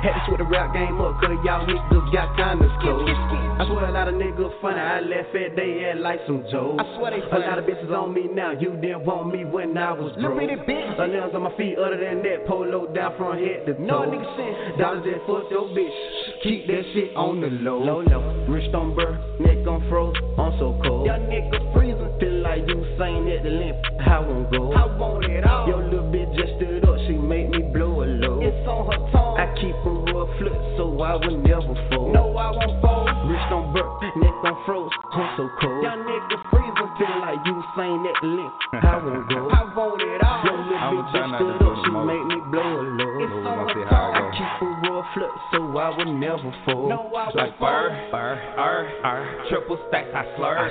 Had to switch the rap game up, cause y'all niggas got kinda close. I swear a lot of niggas funny, I left at they act like some jokes. I swear they A lot of bitches on me now, you didn't want me when I was Little broke. bitty bitch. A nails on my feet, other than that, polo down from head to toe. No nigga sense. Dollars that fuck your bitch, keep that shit on the low. Low, low. Wrist on burr, neck on froze, I'm so cold. Young nigga freezing. Feel like like Usain at the limp. I won't go. I want it all. Your little bitch just stood up, she make me blow a load. It's on her tongue. I keep a rough foot, so I will never fold. No, I won't fold. Wrist on burp, neck on froze, I'm so cold. Young nigga freezing. Feel like Usain at the limp. I won't go. I want it all. Your little I'ma bitch try just stood up, the she most. make me blow a load. It's We're on gonna her see how it I keep a rough foot, so I would never fold. No, I won't Like fold. burr, burr, er, er, triple stacks, I slur, I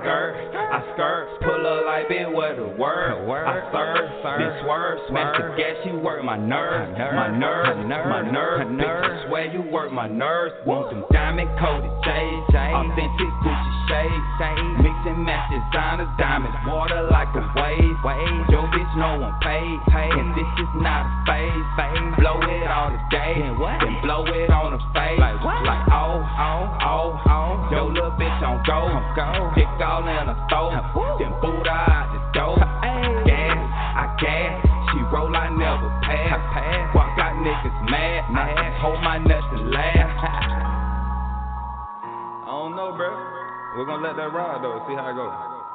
skirt, I skirt, pull up like been what a word, I serve, then swerve, smash the gas, you work my nerves, my nerves, my nerves, bitch, I swear you work my nerves, want them diamond coated shades, authentic Gucci shades, mix and match designers, diamonds, water like a wave, your bitch no one paid, and this is not a phase, blow it all today, then blow it on the face, like like oh, oh, oh, oh, your little bitch on go, dick all in her throat, then boot her out the door, gas, I gas, she roll, I never pass, Why got niggas mad, I just hold my nuts and laugh. I don't know, bro. We're gonna let that ride though. See how it goes.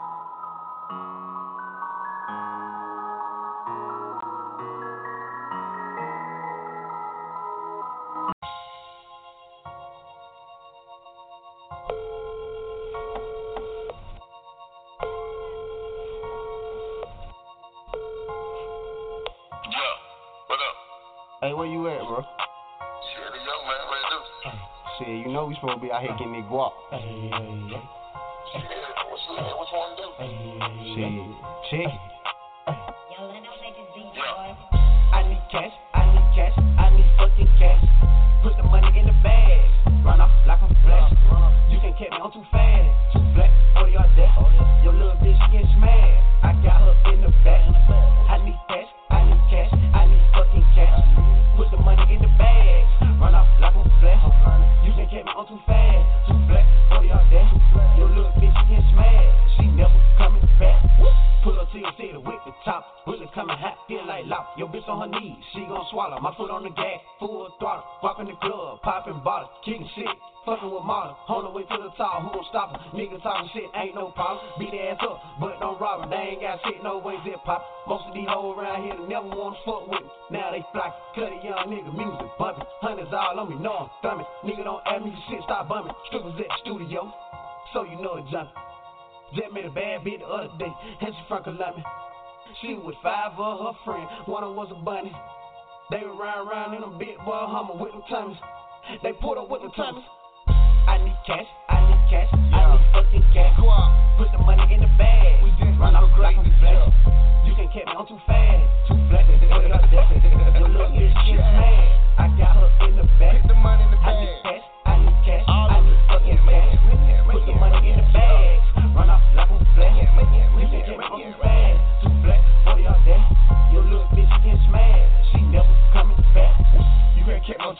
You know we supposed to be out here getting that guap. Shit? Shit. I need cash, I need cash, I need fucking cash. Put the money in the bag, run off like I'm flash. You can catch me on too fast, her knees, she gon' swallow. My foot on the gas, full throttle. Walk in the club, popping bottles, kicking shit. Fucking with model, on the way to the top, who gon' stop her? Nigga talking shit, ain't no problem. Beat their ass up, but don't rob. They ain't got shit, no way zip pop. Most of these hoes around here never wanna fuck with me. Now they flock, cut a young nigga, music bumping. Hundreds all on me, no I'm thumbing. Nigga don't ask me shit, stop bumming. Strippers at the studio, so you know it jumping. Just met a bad bitch the other day, and she from Columbia. She was with five of her friends, one of them was a bunny. They were riding around in a big boy Hummer with them tummies. They pulled up with them tummies. I need cash, I need cash, I need fucking cash. Put the money in the bag, run off like I'm flash. You can't catch me on too fast, too black. Your little bitch get mad. I got her in the bag. back. the money in the bag. I need cash, I need cash, I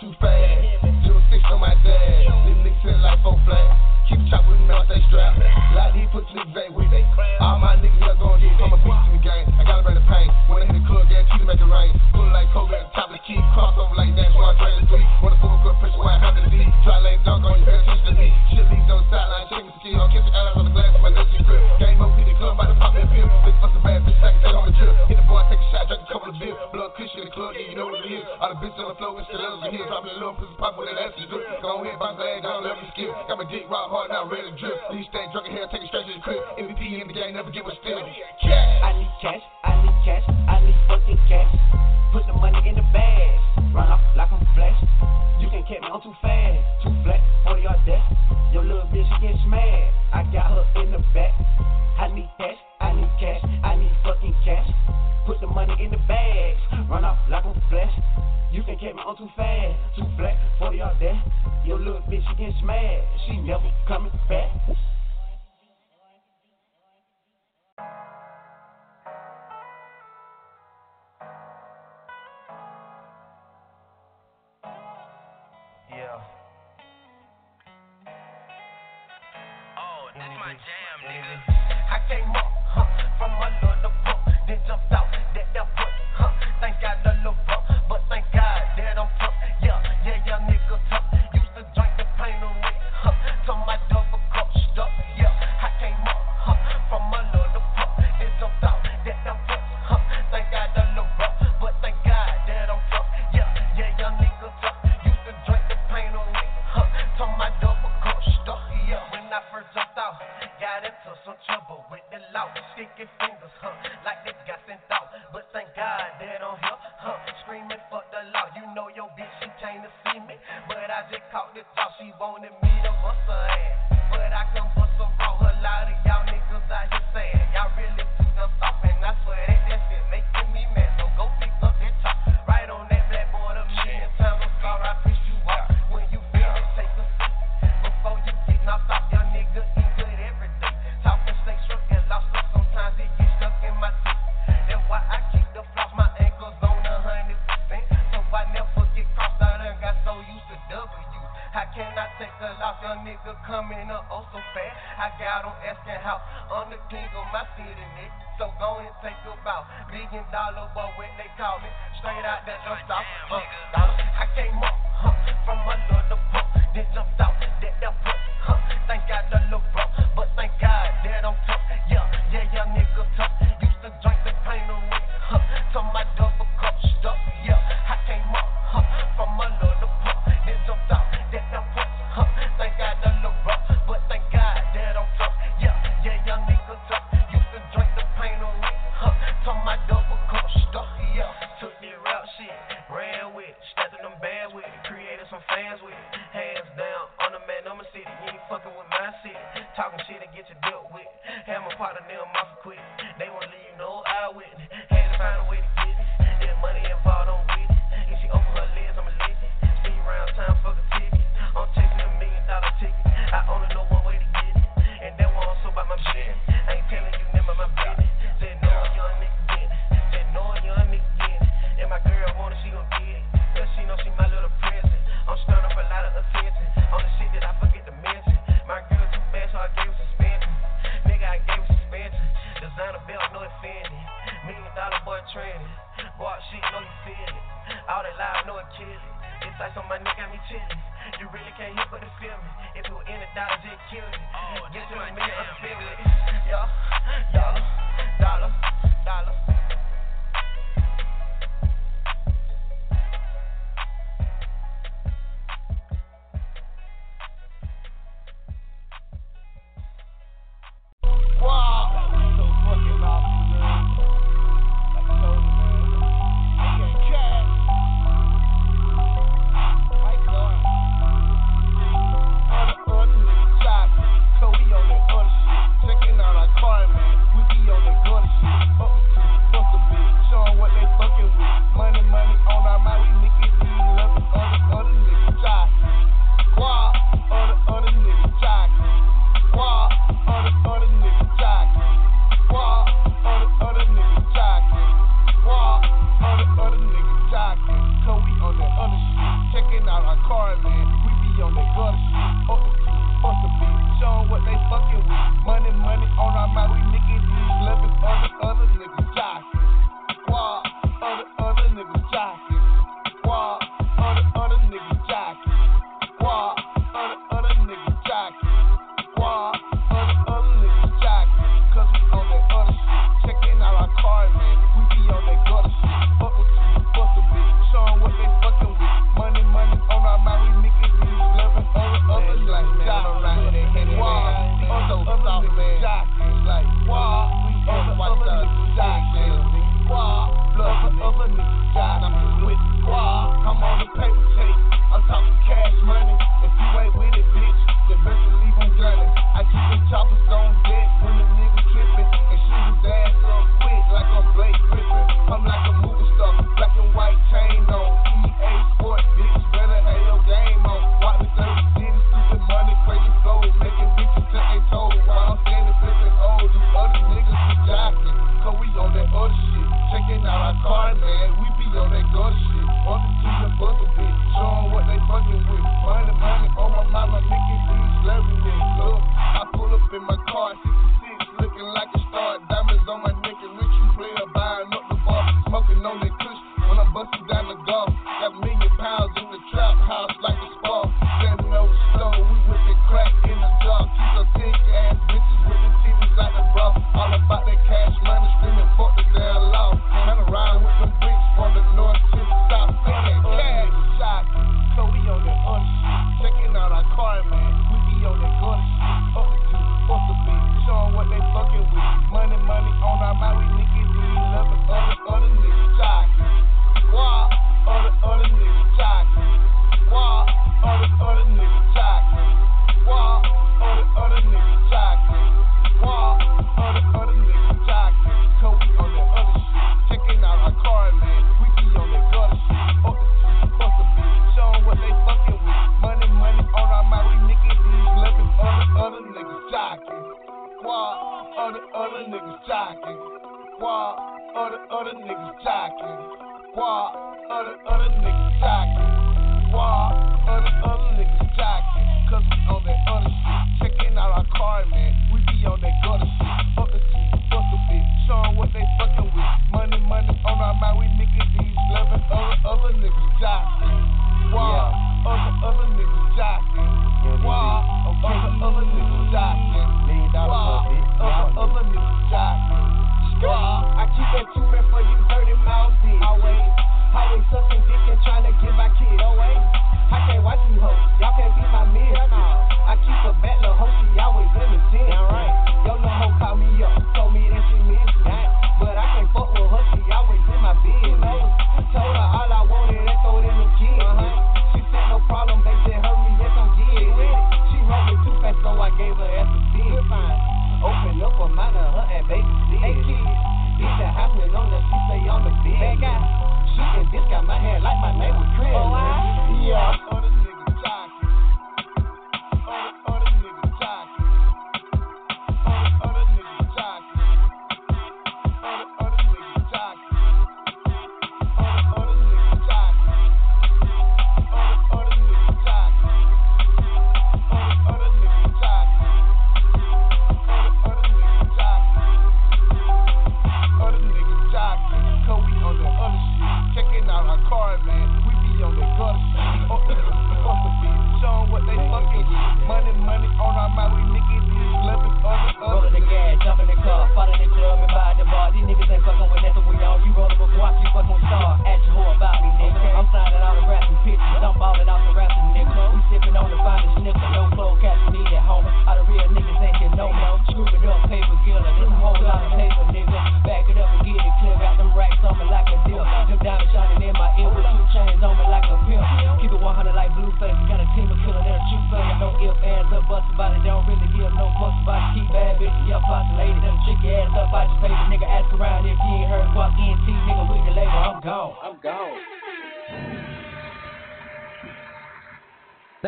too fast. Zero six on my dash. These niggas sitting like four flat. Keep chop with me, man, stay strapped. Like these pussy niggas ain't with it. All my niggas here gon' bitches on the floor, it's the levels in here. Dropping a little pussy pop with that ass drip. Go ahead, bounce leg, don't let me skip. Got my dick rock hard, now ready to drip. These stay drunk in here, take it straight to the crib. MVP in the game, never give a still. I need cash, I need cash, I need fucking cash. Too fast, too black for your death. Your little bitch she get mad. She never coming back. Yeah. Oh, this my jam, nigga.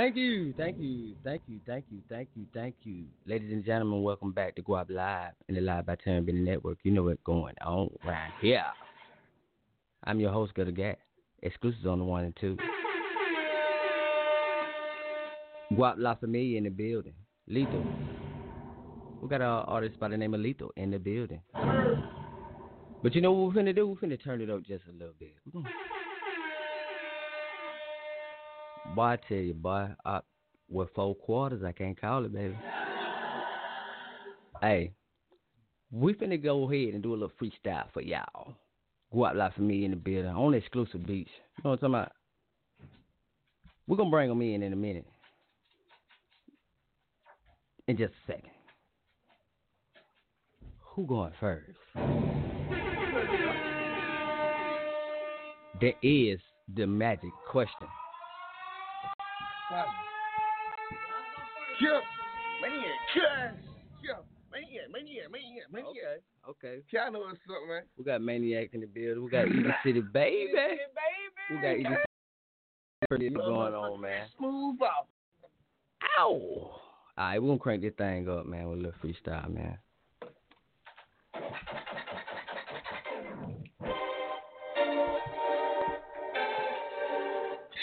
Thank you, thank you, thank you, thank you, thank you, thank you. Ladies and gentlemen, welcome back to GWOP Live in the Live by Terrence Network. You know what's going on right here. I'm your host, Gutter Gatt. Exclusives on the one and two. GWOP La Familia in the building. Lethal. We got our artist by the name of Lethal in the building. But you know what we're finna do? We're finna turn it up just a little bit. We're gonna Boy, I tell you, boy, I, with four quarters, I can't call it, baby. Hey, we finna go ahead and do a little freestyle for y'all. Live for me in the building on exclusive beats. You know what I'm talking about? We're gonna bring them in in a minute. In just a second. Who going first? There is the magic question. Yeah, yeah. Okay. Y'all know what's up, man. We got Maniac in the building. We got Eden City Baby. We got Eden City going on, man. Smooth off. Ow! All right, we're going to crank this thing up, man, with a little freestyle, man.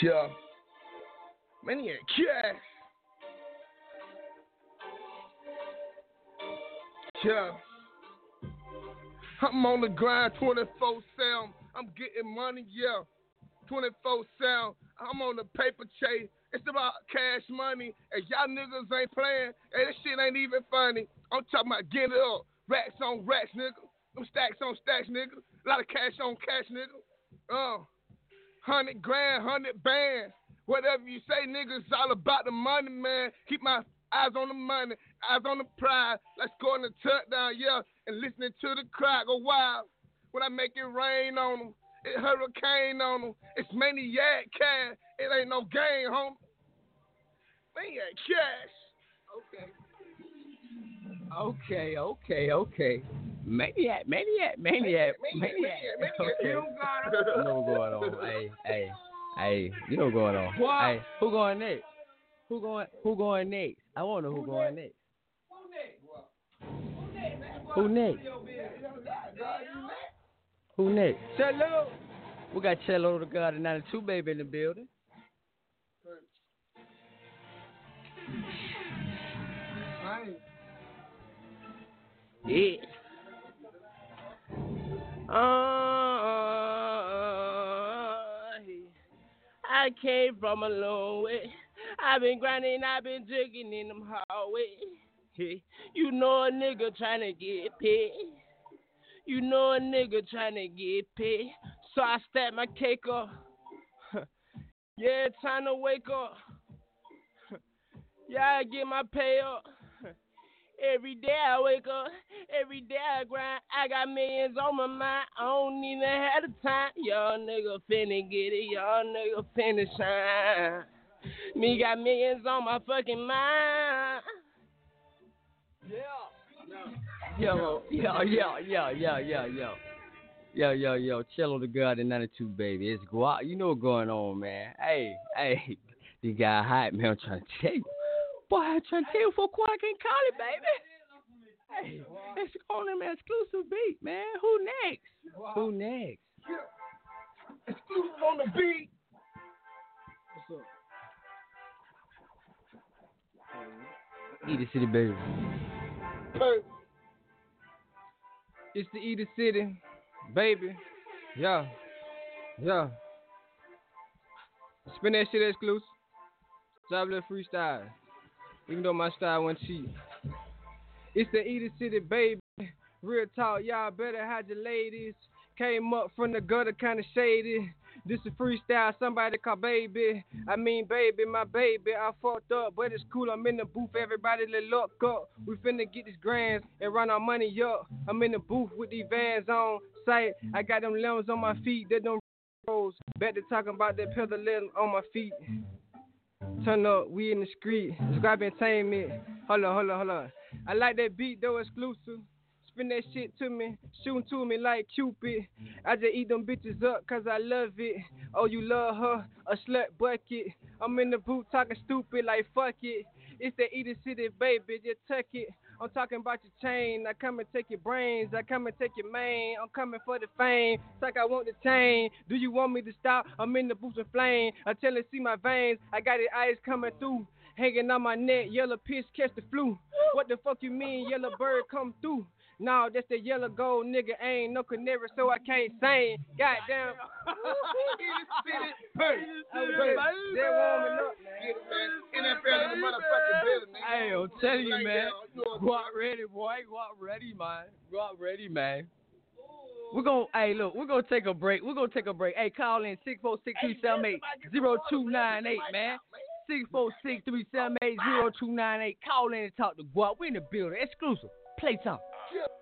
Yeah. Man, yeah, cash. Yeah. I'm on the grind 24 7. I'm getting money, yeah. 24 7. I'm on the paper chase. It's about cash money. And y'all niggas ain't playing. And this shit ain't even funny. I'm talking about getting it up. Racks on racks, nigga. Them stacks on stacks, nigga. A lot of cash on cash, nigga. Uh, 100 grand, 100 bands. Whatever you say, nigga, it's all about the money, man. Keep my eyes on the money, eyes on the prize. Let's go on the touchdown, yeah, and listening to the crowd go wild. When I make it rain on them, it hurricane on them. It's maniac cash. It ain't no game, homie. Maniac cash. Okay, Okay. okay, okay. Maniac, maniac, maniac, maniac. Okay. You know what's going on. Hey, hey, hey, you know what's going on. What? Hey, who going next? Who going who going next? I wanna know who going next. Who next. Who next? Who next? Cello. We got Cello the God of 92 baby in the building. Yeah. Uh, I came from a long way. I've been grinding, I've been drinking in them hallways. Hey, you know a nigga trying to get paid. You know a nigga trying to get paid. So I stack my cake up. yeah, time to wake up. yeah, I get my pay up. Every day I wake up, every day I grind. I got millions on my mind. I don't even have the time. Y'all nigga finna get it. Y'all nigga finna shine. Me got millions on my fucking mind. Yo, yo, yo, yo, yo, yo, yo. Yo, yo, yo, Cello the God in 92, baby. It's guap. You know what's going on, man. Hey, hey, you got hype, man. I'm trying to tell. Boy, I'm trying to tell you for Quark and Collie, baby. Hey, it's on them exclusive beat, man. Who next? Who next? Yeah. Exclusive on the beat. What's up? Eat City, baby. It's the Eater City, baby. Yeah. Yeah. Spin that shit exclusive. Drop a little freestyle. Even though my style went cheap. It's the Eater City, baby. Real talk, y'all better hide your ladies. Came up from the gutter, kinda shady. This is freestyle, somebody call baby. I mean, baby, my baby. I fucked up, but it's cool. I'm in the booth, everybody let look up. We finna get these grands and run our money up. I'm in the booth with these vans on sight. I got them lemons on my feet, that them rolls. Back to talking about that limb on my feet. Turn up, we in the street. Describe entertainment. Hold on, hold on, hold on. I like that beat though, exclusive. Spin that shit to me, shooting to me like Cupid. I just eat them bitches up cause I love it. Oh, you love her, a slut bucket. I'm in the booth talking stupid like fuck it. It's the Eater City, baby, just tuck it. I'm talking about your chain. I come and take your brains. I come and take your main. I'm coming for the fame. It's like I want the chain. Do you want me to stop? I'm in the booth and flame. Until it see my veins. I got the eyes coming through. Hanging on my neck, yellow piss catch the flu. What the fuck you mean, yellow bird come through? No, that's the yellow gold nigga. Ain't no canary, so I can't sing. Goddamn. Hey, I'm telling you, man. Go out ready, boy. Go out ready, man. Go out ready, man. We're gonna hey look, we're gonna take a break. We're gonna take a break. Hey, call in six four six three seven eight zero two nine eight, man. Six four six three seven eight zero two nine eight. Call in and talk to GWOP. We're in the building. Exclusive. Play time. I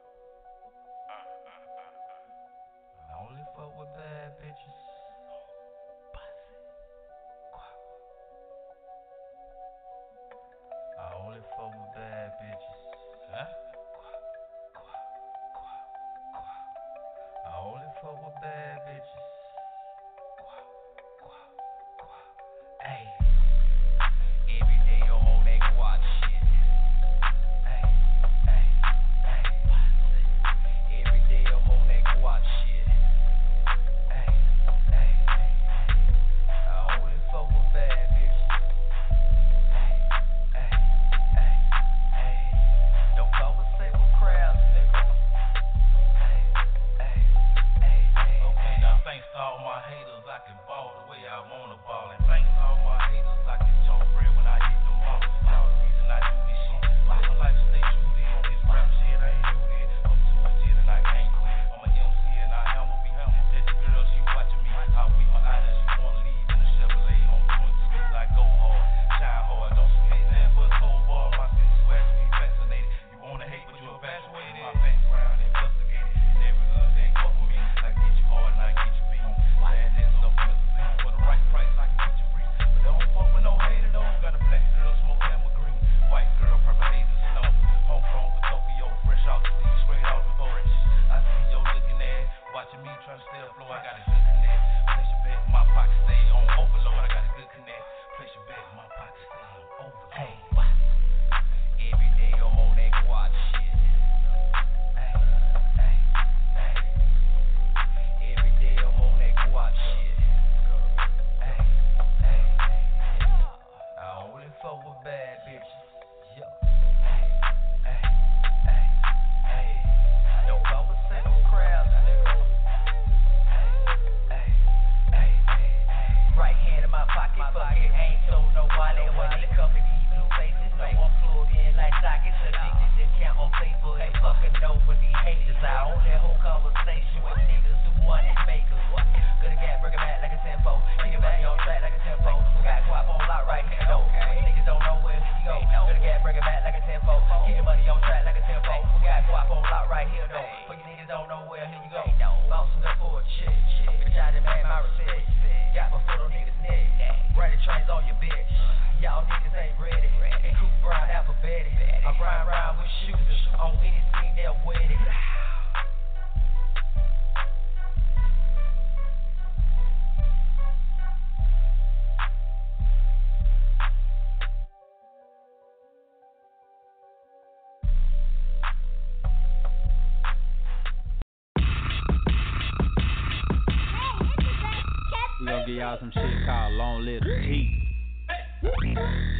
Y'all some shit called Long Live the G.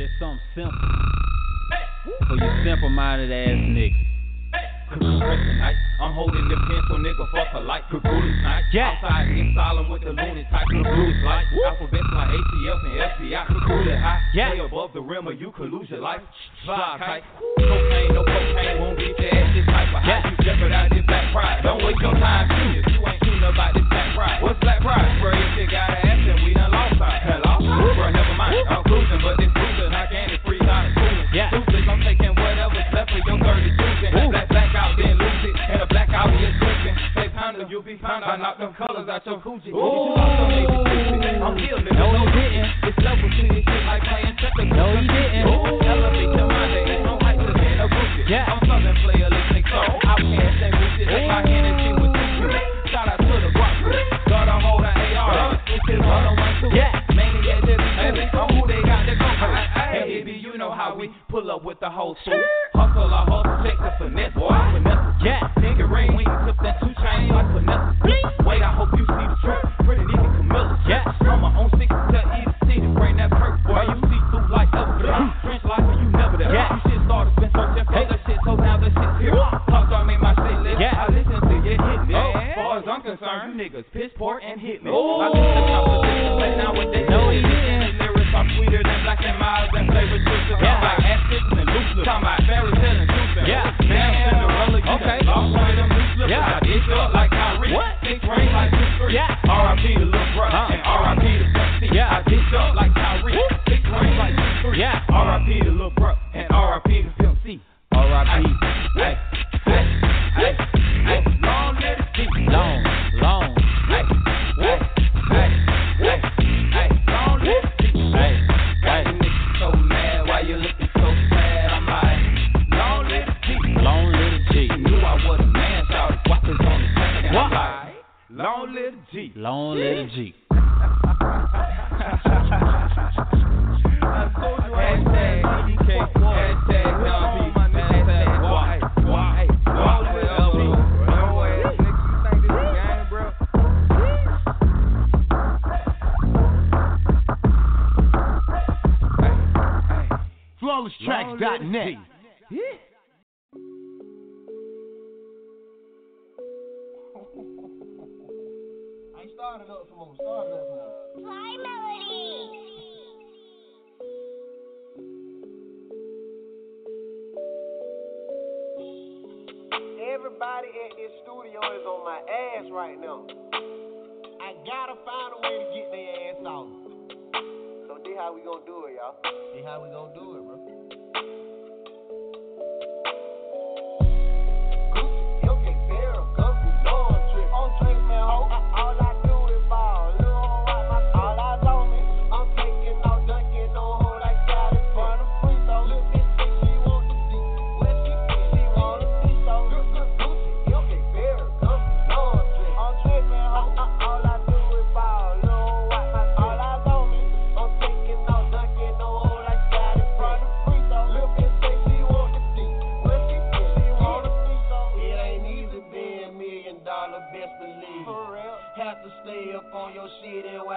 Just something simple. For you simple minded ass niggas. I'm holding the pencil, nigga, fuck a light. Kakuli night. Yeah. Outside in solemn with the loony type of blues like. Alphabets like ATF and FBI. Kakuli high. Yeah. Way above the rim or you could lose your life. Slide tight. Cocaine, no cocaine won't get your ass this type of high. You jeopardize this black pride. Don't waste your time if you ain't shooting about this black pride. What's black pride? Bro, if you got an ass, then we done lost. Hell, lost sight. Bro, never mind. I'm cruising, but this cruiser, I can't free time cooling. Yeah. Deuces, I'm taking whatever's left for your 30 juicing. Black, black out, then lose it. And a blackout, you're cruising. Say pounder, you'll be found. I knock them colors out your coochie. Ooh. I'm killing. No, he didn't. It's level to this shit like playing checkers. No, he didn't. Ooh. Elevate your mind, ain't no height to being a rookie. Yeah. I'm southern player, listening so outcast and rooted. Take my hand and shit with two shoes. Shout out to the crew. Got a hold of AR. This is one on one two. Yeah. I'm who they got to go for. Hey, baby, you know how we pull up with the whole suit. Hustle, I hustle, check the finesse, boy. Finesse, yeah. Nigga ring, we can tip that two chain like finesse. Wait, I hope you see the truth. Pretty nigga Camilla. Yeah. I'm my own six to eat city. Bring that perk, boy. You see through like ever. Trench life, and you never there. Yeah. You shit started, been searching for that shit, so now that shit's here. Talk to me, my shit list. Yeah. I listen to you hit me. Oh. As far as I'm concerned, you niggas piss poor and hit me. Oh. I about acids and loose. Talking about fairy tale and juice. Yeah. Damn Cinderella, you okay. lost one of them. Yeah. I dick up like Kyrie. What? Six ring like two three. Yeah. R.I.P. to Lil Bruh huh. and R.I.P. to. Yeah. I dick up like Kyrie. Six ring like two three. Yeah. R.I.P. to Lil Bruh and R.I.P. to long live G. Long live the G. Hashtag Fly melody. Everybody at this studio is on my ass right now. I gotta find a way to get their ass off. So this how we gonna do it, y'all. This how we gonna do it, bro. Gucci, you get better, Gucci, drip. On drip, man, ho. All I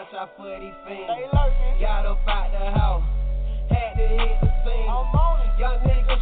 watch out for these fiends. They lurking. Got up out the house. Had to hit the scene. I'm on it. Young nigga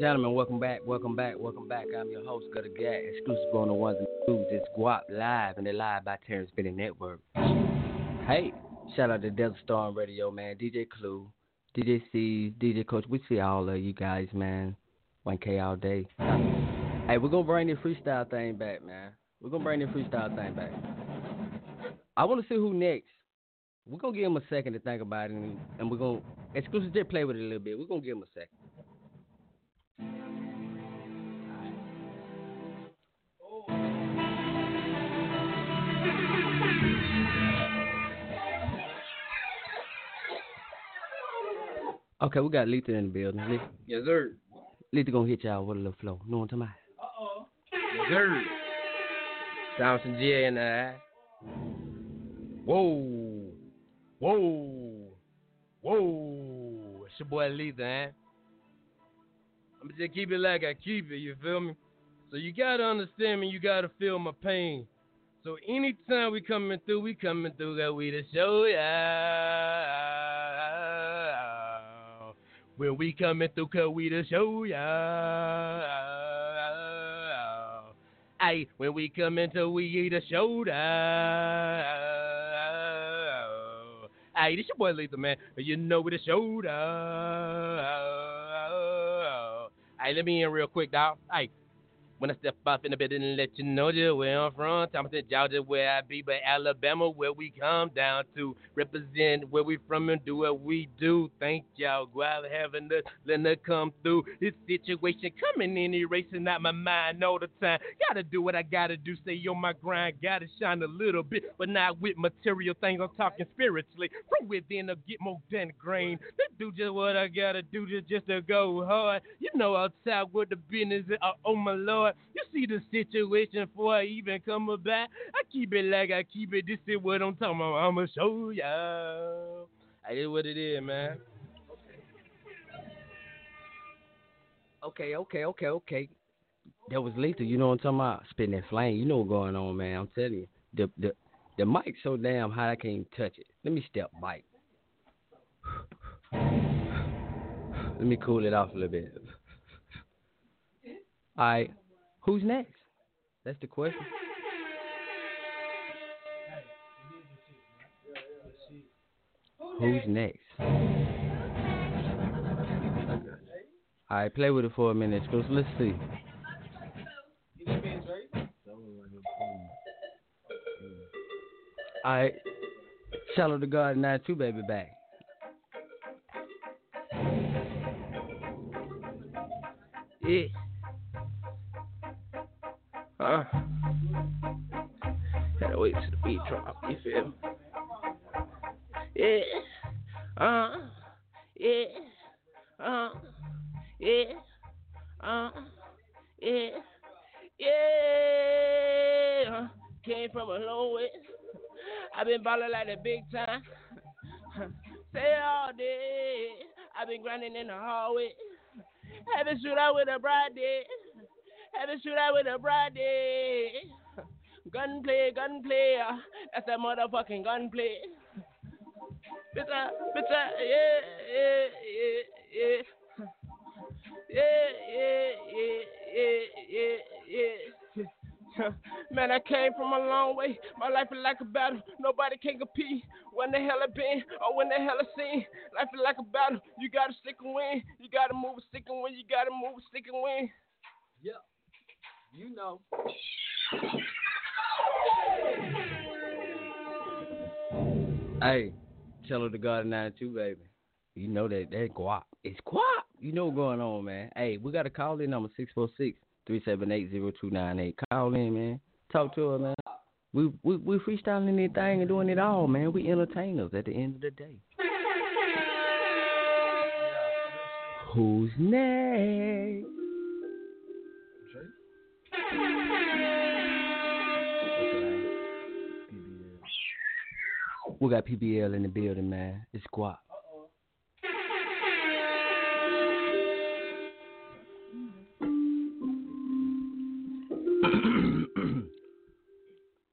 gentlemen, welcome back, welcome back, welcome back. I'm your host, Gutter Gatt, exclusive on the ones and twos. It's GWOP Live, and they're live by Terrence Bennett Network. Hey, shout out to Desert Storm Radio, man. DJ Clue, DJ C, DJ Coach. We see all of you guys, man. 1K all day. Hey, we're gonna bring the freestyle thing back, man. We're gonna bring the freestyle thing back. I want to see who next. We're gonna give him a second to think about it, and, and we're gonna exclusive just play with it a little bit. We're gonna give him a second. Okay, we got Letha in the building. Letha, Yes, sir. Letha gonna hit y'all with a little flow. Know what I'm talking about? Yes, sir. Thompson G in the Whoa. Whoa. Whoa. It's your boy Letha, man. Eh? I'ma just keep it like I keep it, you feel me? So you gotta understand me, you gotta feel my pain. So anytime we coming through, we coming through, got we to show ya. When we coming through, cause we to show ya. Ay, when we come into we eat a shoulder. Ay, this your boy Letha, man. You know with a shoulder. Ay, let me in real quick, dog. Ay, when I step up in the building and let you know just where I'm from. Thompson, Georgia, where I be, but Alabama, where we come down to represent where we from and do what we do. Thank y'all, go out having the letting her come through. This situation coming in, erasing out my mind all the time. Gotta do what I gotta do, stay on my grind, gotta shine a little bit, but not with material things. I'm talking spiritually. From within to get more than grain. To do just what I gotta do just, just to go hard. You know outside what the business. Oh, oh my lord. You see the situation before I even come about. I keep it like I keep it. This is what I'm talking about. I'ma show ya. I is what it is, man. Okay, okay, okay, okay. That was lethal. You know what I'm talking about? Spitting that flame. You know what's going on, man. I'm telling you. The the the mic so damn hot I can't even touch it. Let me step mic. Let me cool it off a little bit. All right, who's next? That's the question. Who's next? All right, play with it for a minute, Scoots. Let's see. All right. Shallow the Garden 92, baby, back. Yeah. Uh. Gotta wait till the beat drop, you feel? Yeah. Uh. Yeah. Uh. Yeah. Uh. Yeah. Yeah. Came from a long way. I've been ballin' like the big time. Say all day. I've been grinding in the hallway. Having shoot out with a bride day. Having shoot out with a bride day. Gunplay, gunplay. Uh, that's that motherfucking gunplay. Bitch, bitch, yeah, yeah, yeah, yeah. Yeah, yeah, yeah, yeah, yeah, yeah. Man, I came from a long way. My life is like a battle. Nobody can compete. When the hell I been or when the hell I seen. Life is like a battle. You gotta stick and win. You gotta move stick and win. You gotta move stick and win. Yep. You know. Hey, Cello the Garden 92, baby. You know that that guap. It's guap. You know what's going on, man. Hey, we got a call in number 646 378 0298. Call in, man. Talk to her, man. We, we we freestyling anything and doing it all, man. We entertainers at the end of the day. Who's next? We got PBL in the building, man. It's guap.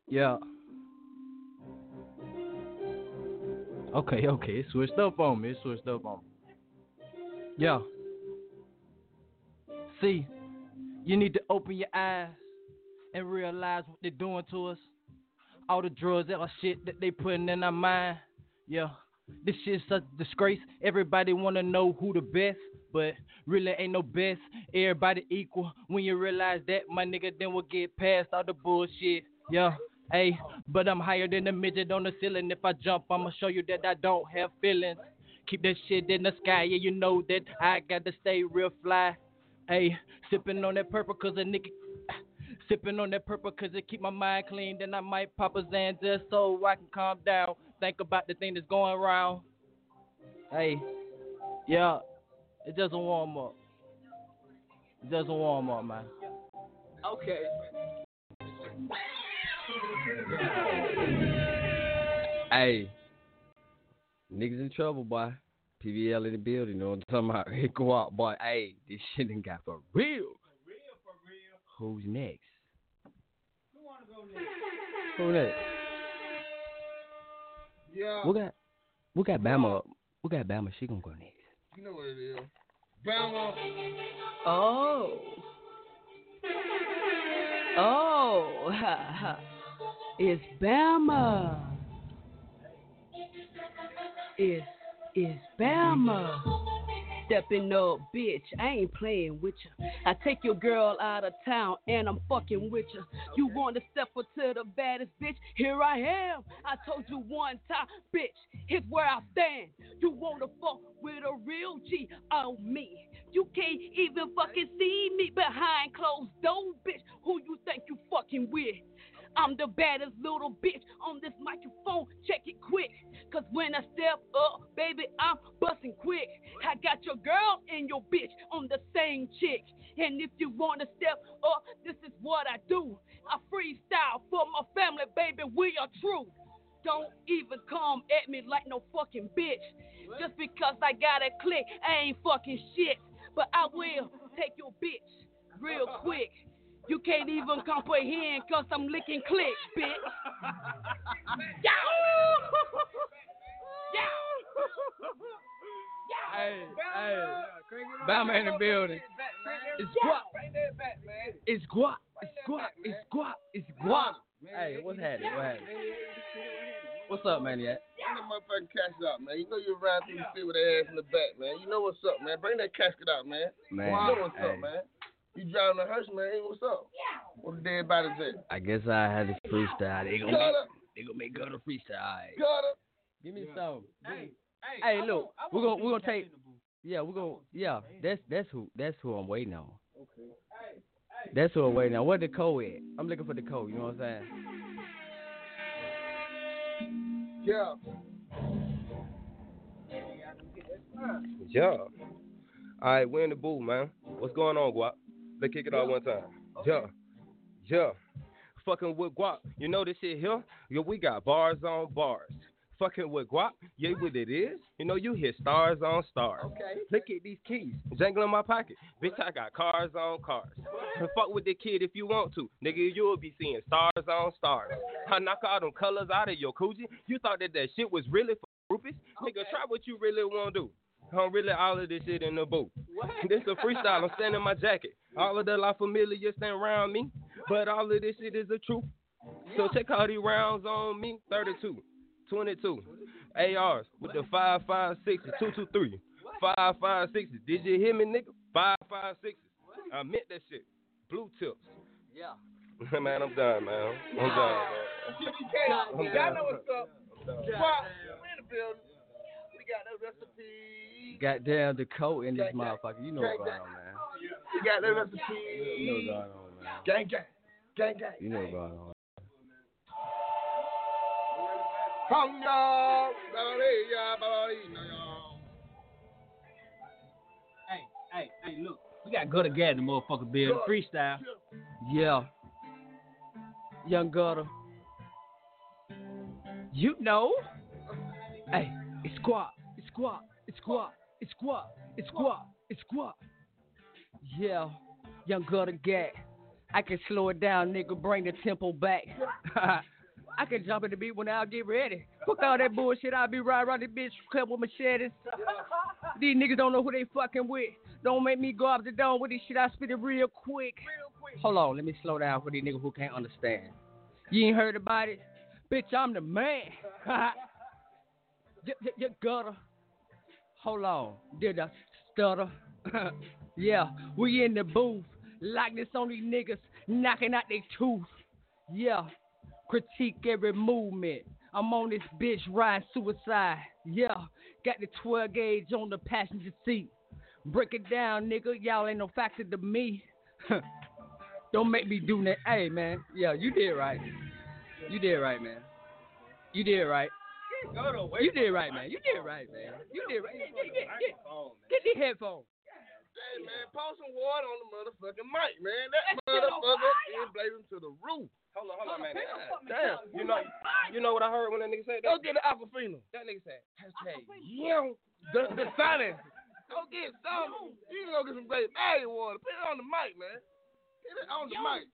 yeah. Okay, okay. It switched up on me. It switched up on me. Yeah. See, you need to open your eyes and realize what they're doing to us. All the drugs, all the shit that they putting in our mind. Yeah. This shit's such a disgrace. Everybody wanna know who the best, but really ain't no best. Everybody equal. When you realize that, my nigga, then we'll get past all the bullshit. Yeah. Hey, but I'm higher than the midget on the ceiling. If I jump, I'ma show you that I don't have feelings. Keep that shit in the sky, yeah, you know that I gotta stay real fly. Hey, sipping on that purple cause a nigga Sipping on that purple cause it keep my mind clean. Then I might pop a Xan just so I can calm down. Think about the thing that's going around. Hey, yeah, it doesn't warm up. It doesn't warm up, man. Okay. Hey, niggas in trouble, boy. PBL in the building, you know what I'm talking about? Hey, go out, boy. Hey, this shit done got for real. For real, for real. Who's next? Who next? Yeah. We got, we got Bama. We got Bama. She gonna go next. You know what it is. Bama. Oh. Oh. it's Bama. It's it's Bama. Stepping up, bitch. I ain't playing with you. I take your girl out of town and I'm fucking with you. You want to step up to the baddest bitch? Here I am. I told you one time, bitch. Here's where I stand. You want to fuck with a real G on me. You can't even fucking see me behind closed doors, bitch. Who you think you fucking with? I'm the baddest little bitch on this microphone. Check it quick. Cause when I step up, baby, I'm busting quick. I got your girl and your bitch on the same chick. And if you wanna step up, this is what I do. I freestyle for my family, baby. We are true. Don't even come at me like no fucking bitch. Just because I got a click, I ain't fucking shit. But I will take your bitch real quick. You can't even comprehend cause I'm licking click, bitch. Yo! Hey, hey, Bama in the building. It's guap. It's guap. It's guap. It's guap. It's guap. Hey, what's happening? What happening? What's up, man? Yet? Bring that motherfucking casket out, man. You know you ride through the city with their ass in the back, man. You know what's up, man. Bring that casket out, man. Man, You know what's hey. up, man. You driving the hearse, man. Hey, what's up? What the dead bodies at? I guess I had to freestyle. They gonna Cut make, up. they gonna make gutter freestyle. All right. Cut up. Give me some. Hey, hey, Hey, look, want- I we're gonna we're gonna take. in the booth. Yeah, we're gonna. Yeah, that's that's who that's who I'm waiting on. Okay. Hey, hey. That's who I'm waiting on. Where the code at? I'm looking for the code. You know what I'm saying? Yeah. Yeah. All right, we're in the booth, man. What's going on, GWOP? Let's kick it out one time. Yeah. Yeah. Fucking with GWOP. You know this shit here? Yo, we got bars on bars. Fucking with GWOP. Yeah, what it is? You know, you hit stars on stars. Okay. Look at these keys. Jangle in my pocket. Bitch, I got cars on cars. And fuck with the kid if you want to. Nigga, you'll be seeing stars on stars. I knock all them colors out of your coochie. You thought that that shit was really for groupies? Nigga, try what you really want to do. I'm really all of this shit in the booth. This a freestyle. I'm standing in my jacket. All of the La Familia stand around me. But all of this shit is the truth. So check all these rounds on me. 32, 22, ARs with the 5560, 223, 5560. Did you hear me, nigga? 5560. I meant that shit. Blue tips. Yeah. man, I'm done, man. I'm done, man. Y'all know what's up. Squad, we in the building. We got the recipe. Goddamn the code in this motherfucker. You know what's going on, man. We got the You know recipe. going on, man. Gang, gang. Gang, gang. You know what's going on. Come y'all. Ba-ba-dee-ya, ba-ba-dee-na, y'all. Hey, hey, hey, look. We got gutter Gatt in the motherfucker building. Freestyle. Yeah. Young Gutter. You know. Hey, it's squat. It's squat. It's squat. It's squat. It's squat. It's squat. Yeah. Young Gutter Gatt. I can slow it down, nigga. Bring the tempo back. I can jump in the beat when I get ready. Fuck all that bullshit. I'll be riding around this bitch club with machetes. These niggas don't know who they fucking with. Don't make me go up the dome with this shit. I spit it real quick. Hold on, let me slow down for these niggas who can't understand. You ain't heard about it? Bitch, I'm the man. you, you, you gutter. Hold on. Did I stutter? yeah, we in the booth. Like this on these niggas knocking out their tooth. Yeah, critique every movement. I'm on this bitch riding suicide. Yeah, got the 12 gauge on the passenger seat. Break it down, nigga. Y'all ain't no factor to me. Don't make me do that. Hey, man. Yeah, you did right. You did right, man. You did right. You did right, man. You did right, man. You did right. Get, get, get, get, get the headphones. Hey, man, pour some water on the motherfucking mic, man. That That motherfucker is blazing to the roof. Hold on, hold on, man. Damn. You know, you know what I heard when that nigga said that? Go get the Aquafina. That nigga said, hashtag, Yeah. The, the silence. Go get some. You can go get some great bag water. Put it on the mic, man. Get it on the mic.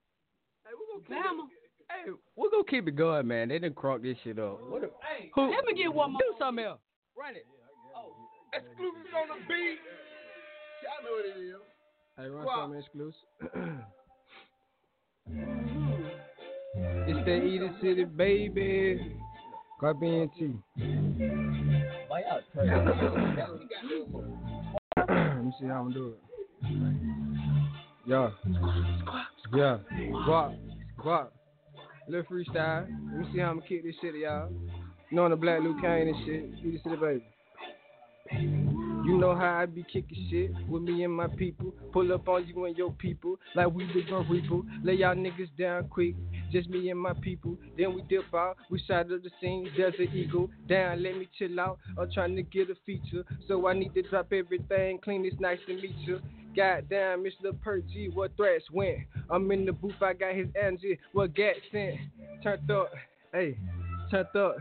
Hey, we gonna keep Bama. Hey, we're gonna keep it going, man. They done crunk this shit up. What? Hey, Who? Let me get one more. Do something else. Run it. Exclusives on the beat. Y'all know what it is. Hey, run Wow. something exclusive. it's that Eden City, baby. Caribbean T. Let me see how I'm doing. Yeah. Yeah. Guap. Guap. Little freestyle. Let me see how I'm gonna kick this shit, y'all. You know the Black Luke Kane and shit. Eden City, baby. You know how I be kicking shit with me and my people. Pull up on you and your people like we the gun reaper. Lay y'all niggas down quick, just me and my people. Then we dip out, we side of the scene, Desert Eagle. Down, let me chill out. I'm trying to get a feature, so I need to drop everything. Clean, it's nice to meet you. Goddamn, Mr. Pergy, what threats went? I'm in the booth, I got his Angie, what gat sent. Turned up, hey, turned up.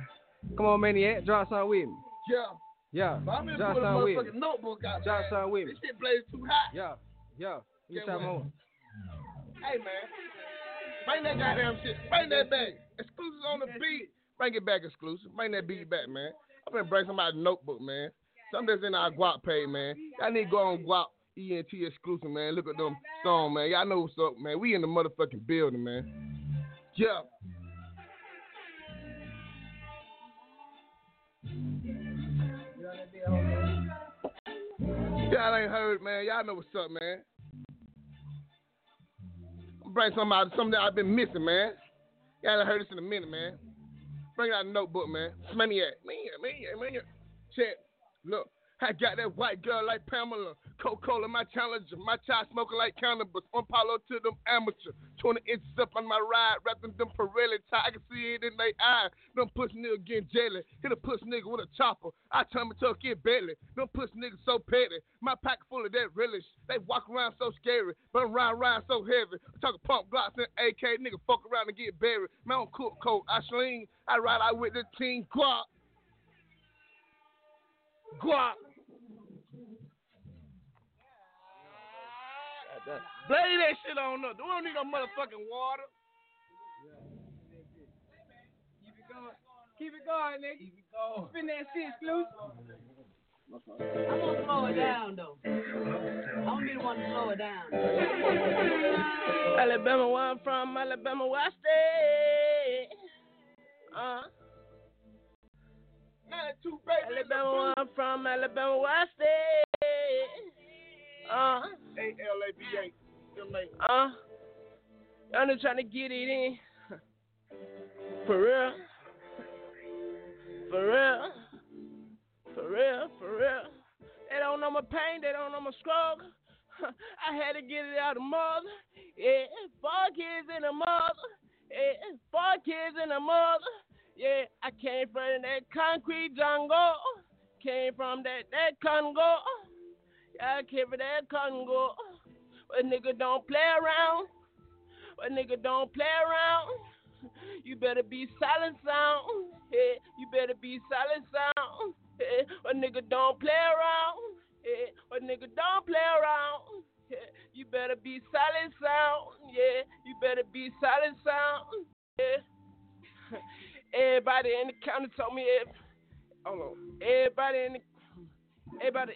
Come on, maniac, draw something with me. Yeah. Yeah, But I'm in draw put a something with me. motherfucking notebook out Draw man. something with me. This shit blaze too hot. Yeah, yeah. You Get time what? on. Hey, man. Bring that goddamn shit. Bring that back. Xxclusiv on the beat. Bring it back exclusive. Bring that beat back, man. I'm gonna bring somebody's notebook, man. Something that's in our guap page, man. Y'all need to go on GWOP ENT exclusive, man. Look at them song, man. Y'all know what's up, man. We in the motherfucking building, man. Yeah. Y'all ain't heard, man. Y'all know what's up, man. Bring something out, something that I've been missing, man. Y'all ain't heard this in a minute, man. Bring out a notebook, man. Maniac, maniac, maniac, maniac. Check. Look, I got that white girl like Pamela. Coca-Cola, my challenger. My child smoking like cannabis. One Palo to them amateur. 20 inches up on my ride. Wrapping them Pirelli tie. I can see it in their eye. Them pussy nigga getting jelly. Hit a pussy nigga with a chopper. I tell me to get belly. Them pussy niggas so petty. My pack full of that relish. They walk around so scary. But ride around so heavy. I'm talking pump glocks and AK. Nigga fuck around and get buried. I don't cook coke. I sling. I ride out with the team guap. Guap. Blade that shit on up. We don't need no motherfucking water. Keep it going. Keep it going, nigga. Keep it going. Spin that shit exclusive. I'm gonna slow it down though. I'm gonna be the one to slow it down. Alabama, where I'm from, Alabama, where I stay. Uh. Alabama, where I'm from, Alabama, where I stay. Uh. A-L-A-B-A. Uh. Y'all just trying to get it in. For real. For real. For real, for real. They don't know my pain, they don't know my struggle. I had to get it out of mother. Yeah, four kids and a mother. Yeah, four kids and a mother. Yeah, I came from that concrete jungle. Came from that that Congo. I from that Congo. But nigga don't play around. But nigga don't play around. You better be silent sound. Yeah, you better be silent sound. Yeah, but nigga don't play around. Yeah, but nigga don't play around. Yeah, you better be silent sound. Yeah, you better be silent sound. Yeah. Everybody in the county told me if hold on. Everybody in the everybody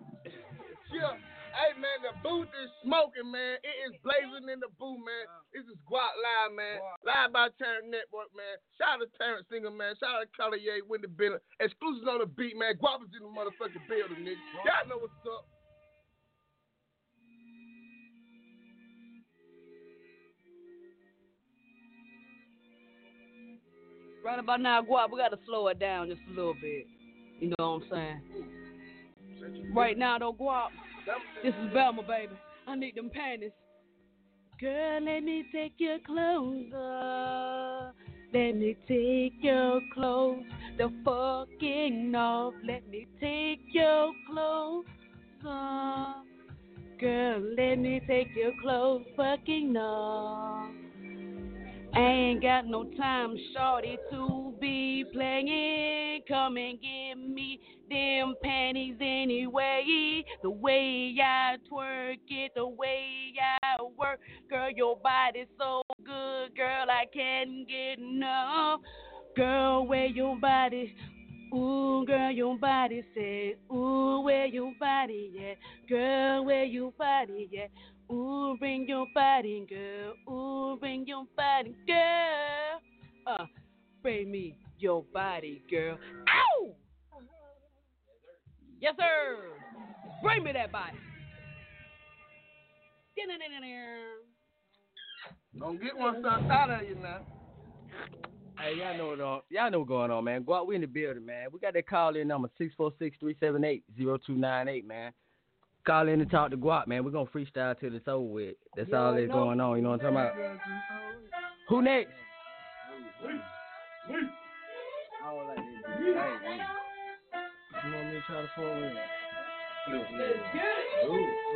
Yeah. Hey man, the booth is smoking, man. It is blazing in the booth, man. This is GWOP Live, man. Live by Terrence Network, man. Shout out to Terrence Singer, man. Shout out to Collier, Wendy Bennett. Exclusives on the beat, man. Guap is in the motherfucking building, nigga. Y'all know what's up. Right about now, Guap, we gotta slow it down just a little bit. You know what I'm saying? Right now, though, Guap, this is Velma, baby. I need them panties. Girl, let me take your clothes off. Let me take your clothes the fucking off. Let me take your clothes off. Girl, let me take your clothes fucking off. I ain't got no time, shorty, to be playing. Come and give me them panties anyway. The way I twerk it, the way I work. Girl, your body's so good, girl, I can't get enough. Girl, where your body? Ooh, girl, your body say, Ooh, where your body at? Girl, where your body at? Ooh, bring your body, girl. Ooh, bring your body, girl. Uh, bring me your body, girl. Ow! Yes, sir. Bring me that body. Don't get one son out of you now. Hey, y'all know what on, y'all know what's going on, man. Go out, we in the building, man. We got that call in number 646-378-0298, man. Call in and talk to Guap, man. We're gonna freestyle till it's over with. That's all that's going on, you know what I'm talking about? Who next? You want me to try to phone in?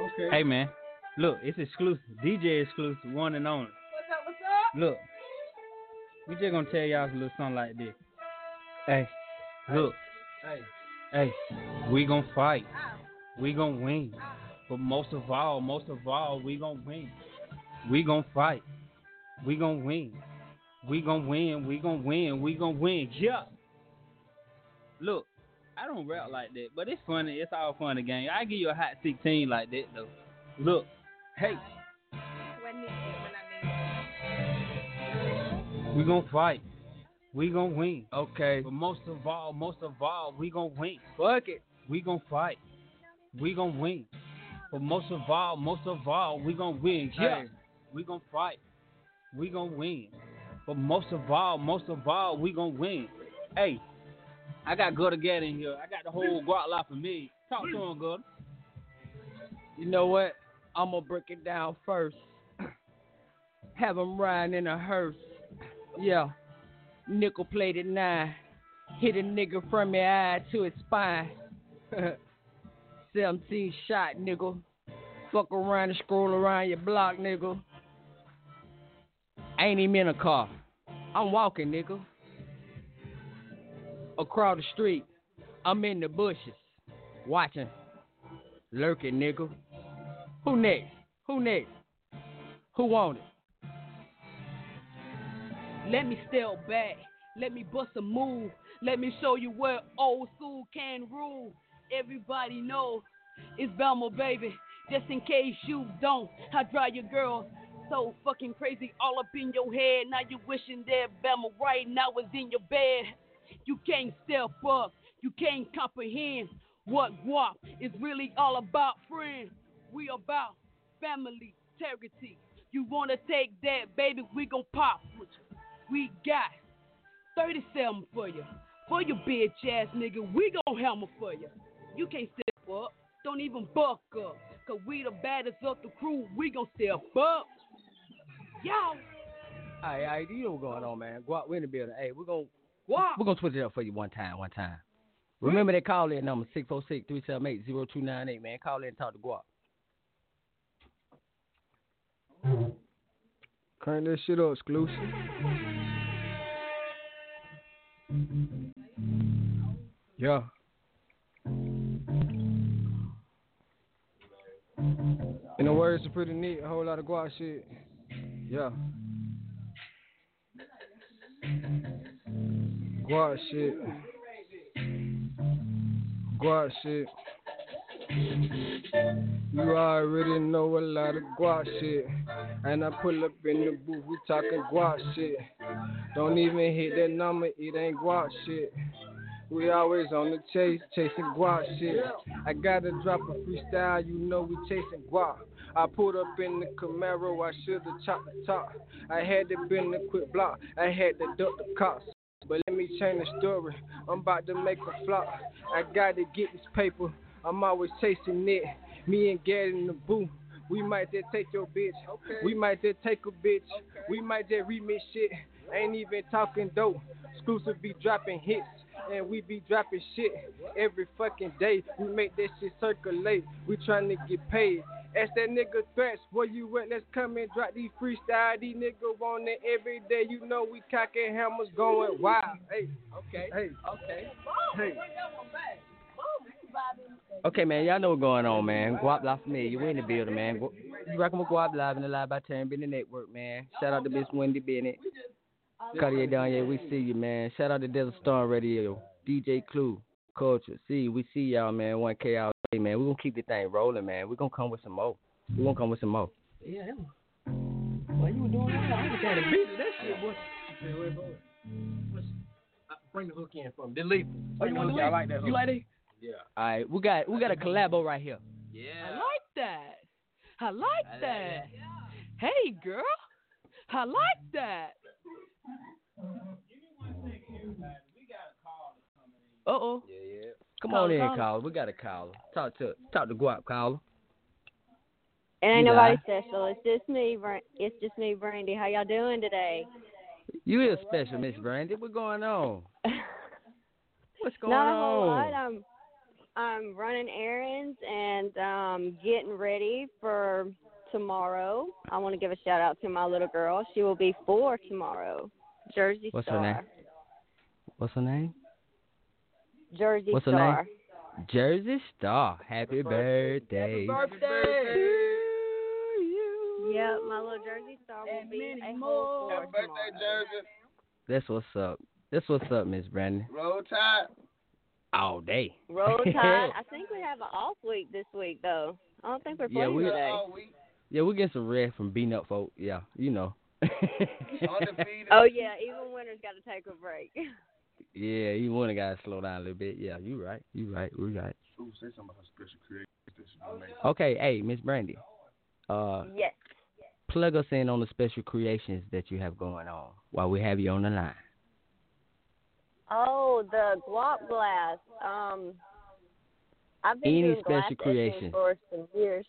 Okay. Hey man, look, it's exclusive. DJ Xxclusiv, one and only. What's up, what's up? Look, we just gonna tell y'all a little something like this. Hey, look, Hey. hey, we gonna fight. We gonna win. But most of all, most of all, we gonna win. We gonna fight. We gonna win. We gonna win. We gonna win. We gonna win. Yeah. Look, I don't rap like that, but it's funny. It's all fun and game. I give you a hot 16 like that though. Look, hey, we gonna fight. We gonna win. Okay. But most of all, most of all, we gonna win. Fuck it. we gon' fight. We gon' win. But most of all, most of all, we gon' win. Yeah. Hey. We gon' fight. We gon' win. But most of all, most of all, we gon' win. Hey, I got Gutter Gatt in here. I got the whole lot for me. Talk to him, Gutter. You know what? I'm gonna break it down first. Have him riding in a hearse. Yeah. Nickel plated nine. Hit a nigga from your eye to his spine. 17 shot, nigga. Fuck around and scroll around your block, nigga. Ain't even in a car. I'm walking, nigga. Across the street. I'm in the bushes. Watching. Lurking, nigga. Who next? Who next? Who want it? Let me step back. Let me bust a move. Let me show you what old school can rule. Everybody know it's Belmo, baby. Just in case you don't, I drive your girl so fucking crazy all up in your head. Now you wishing that Belmo right now was in your bed. You can't step up. You can't comprehend what guap is really all about, friend. We about family integrity. You wanna take that, baby? We gon' pop with you. We got 37 for you. For your bitch ass nigga, we gon' hammer for you. You can't step up. Don't even buck up. Cause we the baddest of the crew. We gon' step up. Y'all. Alright, alright, you know what's going on, man. Guap, we in the building. Hey, we're gonna Guap. we're gonna switch it up for you one time, one time. Remember that call in number 646-378-0298, man. Call in and talk to Guap. Crank that shit up, exclusive. Yeah. In the words of pretty neat, a whole lot of guap shit. Yeah. Guap shit. Guap shit. You already know a lot of guap shit. And I pull up in the booth, we talking guap shit. Don't even hit that number, it ain't guap shit. We always on the chase, chasing guap shit. I gotta drop a freestyle, you know we chasing guap. I pulled up in the Camaro, I should've chopped the top. I had to bend the quick block, I had to duck the cops. But let me change the story, I'm about to make a flop. I gotta get this paper, I'm always chasing it. Me and Gatt in the booth. We might just take your bitch. We might just take a bitch. We might just remix shit. Ain't even talking dope. Xxclusiv be dropping hits. And we be dropping shit every fucking day. We make that shit circulate. We trying to get paid. Ask that nigga threats, where you at? Let's come and drop these freestyle. These niggas want it every day. You know we cocking hammers going wild. Hey, okay, hey, okay, hey. Okay, man, y'all know what's going on, man. Guap La Familia, we in the building, man. Gu- You rocking with GWOP Live in the Live by Terrence Bennett Network, man. Shout out to Miss Wendy Bennett. Cartier down here, we see you, man. Shout out to Desert Storm Radio, DJ Clue, Culture. See, we see y'all, man. 1K all day, man. We're going to keep the thing rolling, man. We're going to come with some more. We're going to come with some more. Yeah, Why you doing that? I was kind of busy. That shit, boy. Bring the hook in for me. Delete. Oh, you want the to I like that hook. You like that? Yeah. All right, we got we got a collabo right here. Yeah. I like that. I like that. Hey, girl. I like that. Uh oh. Yeah, yeah. Come Call- on in, call- caller. We got a caller. Talk to talk to Guap, caller. It ain't You nobody lie. special. It's just me. Bran- It's just me, Brandy. How y'all doing today? You is special, Miss Brandy. What's going on? What's going Not a whole on? lot. I'm I'm running errands and um getting ready for tomorrow. I want to give a shout out to my little girl. She will be four tomorrow. Jersey What's her name? What's her name? Jersey What's her name? Jersey Star. Happy birthday. Happy birthday. Yep, my little Jersey Star will be a whole four Happy birthday, Jersey. That's what's up. That's what's up, Miss Brandon. Roll Tide. All day. Roll Tide. I think we have an off week this week though. I don't think we're Yeah, playing we- today. Yeah, we get some rest from beating up folk. Yeah, you know. Oh yeah, even winter's got to take a break. yeah, you want to gotta slow down a little bit. Yeah, you right. You right. We right. Ooh, say something about special creations that she gonna make. Okay, hey, Miss Brandy. Uh, Yes. plug us in on the special creations that you have going on while we have you on the line. Oh, the guap glass. Um, I've been Any doing special etching creation? for some years,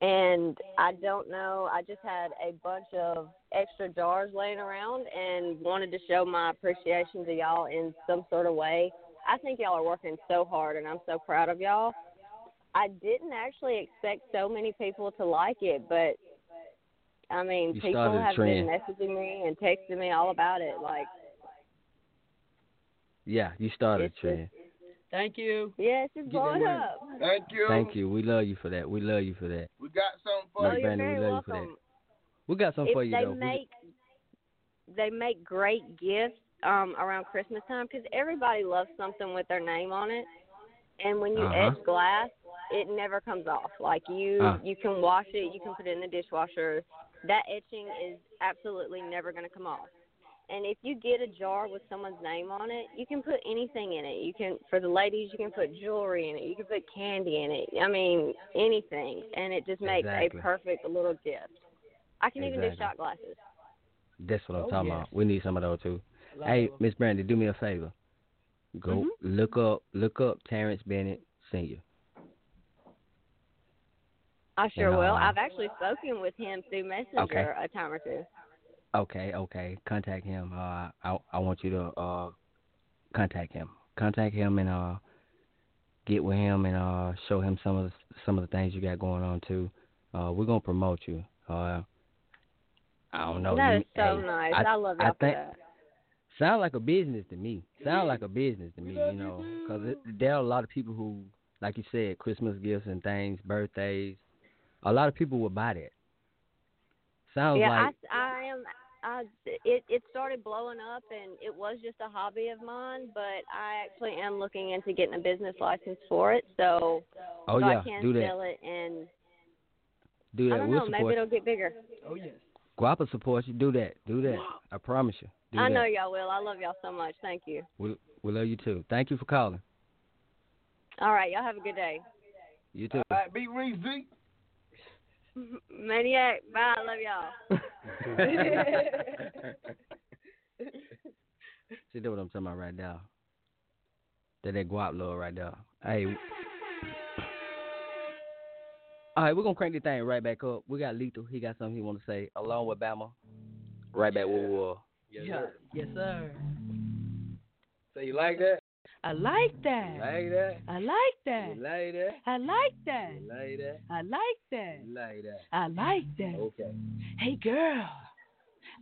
and I don't know. I just had a bunch of extra jars laying around and wanted to show my appreciation to y'all in some sort of way. I think y'all are working so hard, and I'm so proud of y'all. I didn't actually expect so many people to like it, but I mean, You people have been messaging me and texting me all about it. Like, Yeah, you started a It's just- Thank you. Yes, it's just Get that blowing money. up. Thank you. Thank you. We love you for that. We love you for that. We got something for Miss Oh, you. you're we very love you for that. welcome. We got something if for you they though. We- make they make great gifts um around Christmas time because everybody loves something with their name on it, and when you Uh-huh. etch glass, it never comes off. Like you Uh. you can wash it, you can put it in the dishwasher. That etching is absolutely never going to come off. And if you get a jar with someone's name on it, you can put anything in it. You can for the ladies, you can put jewelry in it. You can put candy in it. I mean, anything, and it just makes Exactly. a perfect little gift. I can even do shot glasses. That's what I'm Oh, talking yes. about. We need some of those too. Love Hey, them. Miss Brandy, do me a favor. Go Mhm. look up look up Terrence Bennett Senior. I sure And, will. uh, I've actually spoken with him through Messenger Okay. a time or two. Okay, okay. Contact him. Uh, I I want you to uh contact him. Contact him and uh get with him and uh show him some of the, some of the things you got going on too. Uh, we're gonna promote you. Uh, I don't know. that you- is so hey, nice. I, I, love I think that. sound like a business to me. Sound like a business to me. You know, because there are a lot of people who, like you said, Christmas gifts and things, birthdays. A lot of people would buy that. Sounds yeah, like I, I am. I it it started blowing up, and it was just a hobby of mine. But I actually am looking into getting a business license for it, so Oh, so yeah, I can do that. sell it, and do I that. don't we'll know, maybe support it'll get bigger. Oh yes. Guapa support you. Do that. Do that. I promise you. Do I that. know y'all will. I love y'all so much. Thank you. We we love you too. Thank you for calling. All right, y'all have a good day. You too. All right, beat Reese Z. Maniac, bye. I love y'all. See, that's what I'm talking about right now. That that guap love right there. Hey. All right, we're gonna crank the thing right back up. We got Lethal. He got something he want to say along with Bama. Right back where we were. Yeah. Yes, sir. So you like that? I like that. Like that? I like that. You like that? I like that. You like that? I like that. Like that? I like that. Okay. Hey, girl.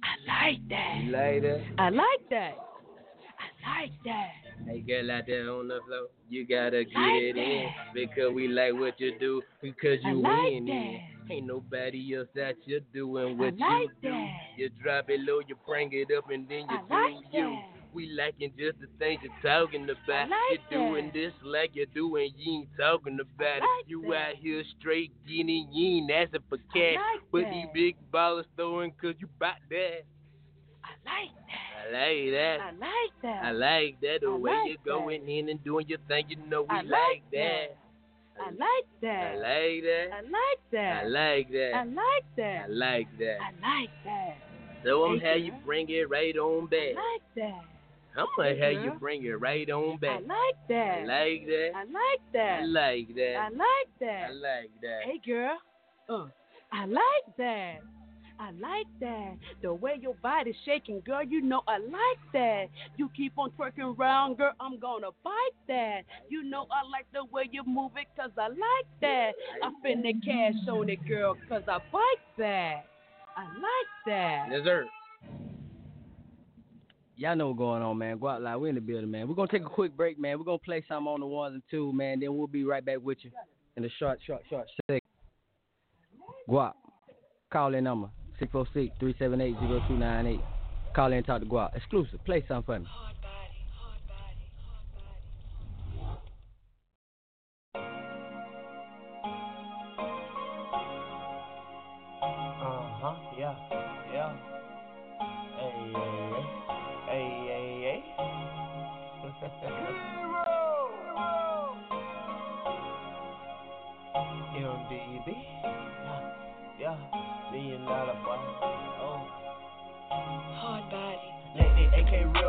I like that. You like that? I like that. I like that. Hey girl out there on the floor, you gotta get Like it in that. because we like what you do because you like win. that. Ain't nobody else that you're doing what I like you do. that. You drop it low, you bring it up, and then you I do like you. that. We liking just the things you're talking about. like you're doing that. this like you're doing, you ain't talking about it. You that. out here straight getting, you ain't asking for cash. like but that. these big ballers throwing cause you bout that. I like that. I like that. I like that. I like that the I way like you're going in and doing your thing. You know we I like, like that. I like that. I like that. I like that. I like that. I like that. I like that. I like that. So I'm how you bring it right on back. I like that. I'm gonna have you bring it right on I back. like that. I like that. I like that. I like that. I like that. I like that. Hey, girl. Uh, I like that. I like that. The way your body's shaking, girl, you know I like that. You keep on twerking around, girl, I'm gonna bite that. You know I like the way you move it, cause I like that. I the cash on it, girl, cause I bite that. I like that. Yes, sir. Y'all know what's going on, man. Go out loud. We're in the building, man. We're gonna take a quick break, man. We're gonna play some on the ones and two, man. Then we'll be right back with you in a short, short, short second. Guap. Call in number 646-378-0298. Call in and talk to Guap. Exclusive. Play something for me. can't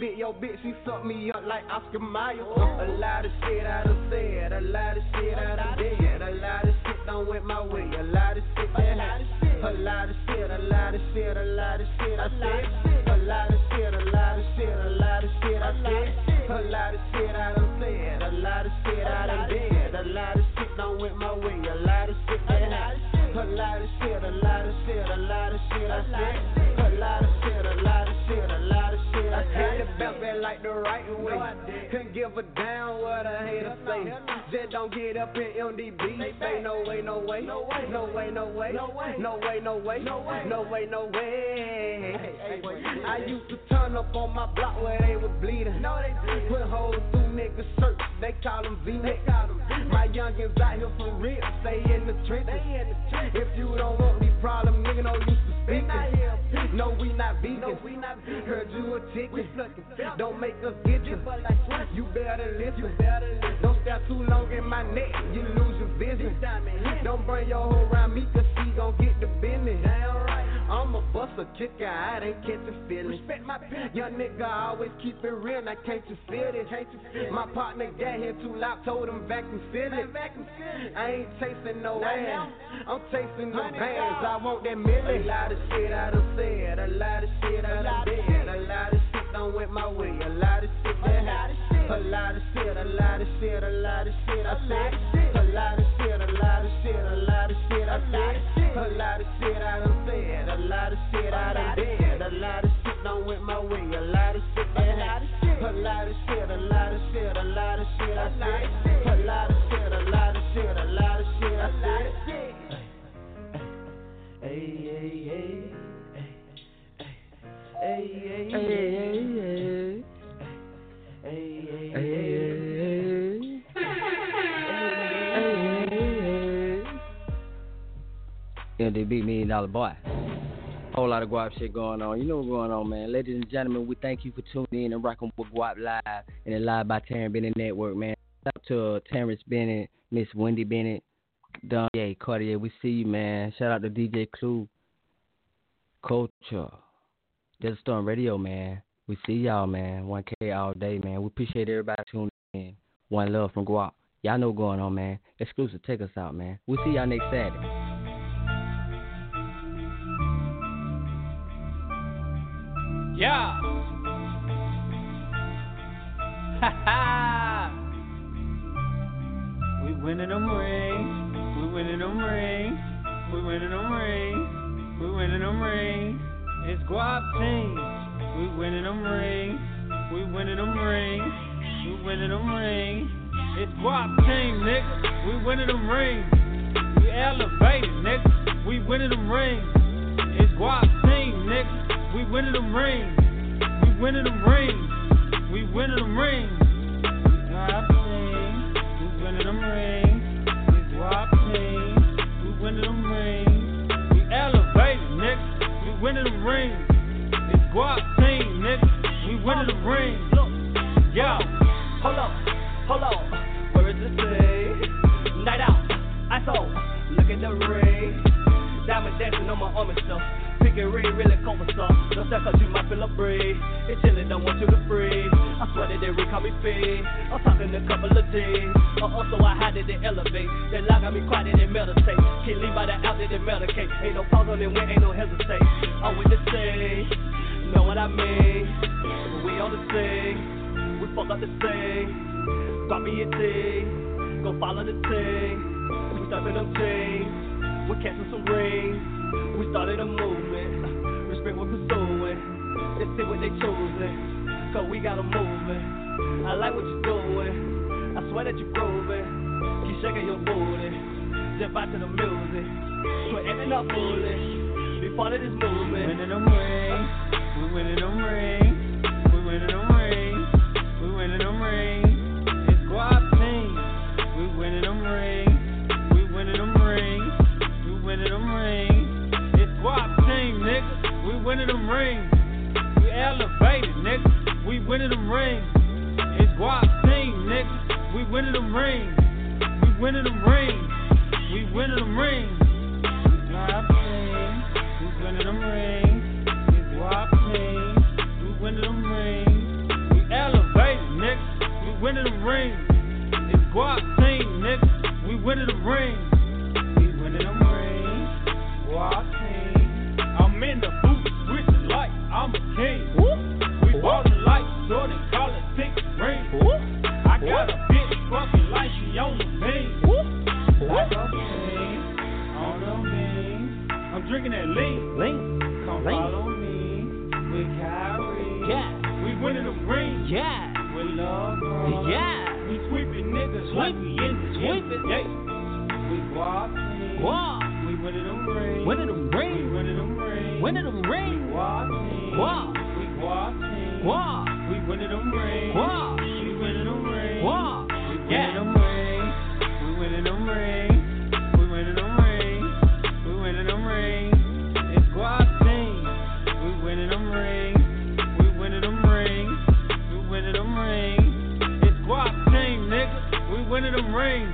Bitch, yo bitch, she sucked me up like Oscar Mayer. A lot of give a damn what a hater say. Just don't get up in MDB. Say no way, no way, no way, no way, no way, no way, no way, no way, no way, no way. I used to turn up on my block where they was bleeding. Put holes through niggas' shirts. They call them V. They My youngins out here for real. Stay in the trenches. If you don't want these problems, nigga, no use to speak. No, we not vegan. Heard you a chicken. Don't make us get you. You better listen. Don't stay too long in my neck. You lose your vision. Don't bring your hoe around me, cause she gon' get. I'm a kicker, I ain't catching feelings. Respect my Young nigga always keep it real, now can't you feel it? Can't you feel it? My partner got here too loud, told him vacuum seal it. I ain't chasing no ass, I'm chasing no bands. I want that million. A lot of shit I done said, a lot of shit I done did, a lot of shit done went my way, a lot of shit that happened. A lot of shit, a lot of shit, a lot of shit I said. A lot of shit, a lot of shit, a lot of shit I said. A lot of shit I done MDB Million Dollar Boy. A whole lot of guap shit going on. You know what's going on, man. Ladies and gentlemen, we thank you for tuning in and rocking with GWOP Live and live by Terrence Bennett Network, man. Shout out to Terrence Bennett, Miss Wendy Bennett, Don yeah, Cartier. We see you, man. Shout out to DJ Clue, Culture, Desert Storm Radio, man. We see y'all, man. 1K all day, man. We appreciate everybody tuning in. One love from Guap. Y'all know going on, man. Xxclusiv, take us out, man. We'll see y'all next Saturday. Yeah. Ha ha. Winning them rings. We winning them rings. We winning them rings. We winning them rings. It's Guap team. We winning them rings. We winning them rings. We winning them rings. It's Guap team, nigga. We winning them rings. We elevated, nigga. We winning them rings. It's Guap team, nigga. We winning them rings. We winning them rings. We winning them rings. We Guap team. We winning them rings. It's Guap team. We winning them rings. We elevated, nigga. We winning them rings. It's Guap team, nigga. We winning them rings. Yo, Hold on, hold on. Where is this thing? Night out, I saw. Look at the ring. Diamond dancing on my arm and stuff. Picking ring really cold for stuff. Don't step cause you might feel a breeze. It's chillin', don't want you to freeze. I swear that they call me fiend. I'm talking a couple of days. Uh oh, so I had it they elevate. They lock on me quiet and meditate. Can't leave by the out, they medicate. Ain't no pause on it, when ain't no hesitate. I'm with the same. Know what I mean? We on the same. We fuck up the same. Drop me a thing. Go follow the thing. We stuffing them chains. We catching some rings. We started a movement. Respect what we're pursuing. Let's see what they choosing. Cause we got 'em moving. I like what you're doing. I swear that you're grooving. Keep shaking your booty. Step out to the music. Quit acting up foolish. Be part of this movement. winning them rings. We winning them rings. We winning them rings. winning them rings. We elevated, nigga. We winning them rings. It's Guap team, nigga. We winning them rings. We winning them rings. We winning them rings. Guap team. We winning them rings. It's Guap team. We winning them rings. We elevated, nigga. We winning them rings. It's Guap team, nigga. We winning them rings. We winning them rings. Guap team. I'm in the the light. I'm a king. We ballin' like Jordan, call it six ring. I got a bitch fucking like she on the beam. Like a beam, on the beam. I'm drinking that lean. Lean. Come Lean. follow me with Kyrie. Yeah. We winning the ring. Yeah. With love, bro. Yeah. We sweeping niggas like we in the Sweeping. Yeah. We guap. We winning them rings. Winning them rings. Winning them rings. We guap. We team. Guap. We winning them rings. Guap. We winning them rings. Guap. We winning them rings. We winning them rings. We winning them rings. We winning them rings. It's guap team. We winning them rings. We winning them rings. We winning them rings. It's guap team, nigga. We winning them rings.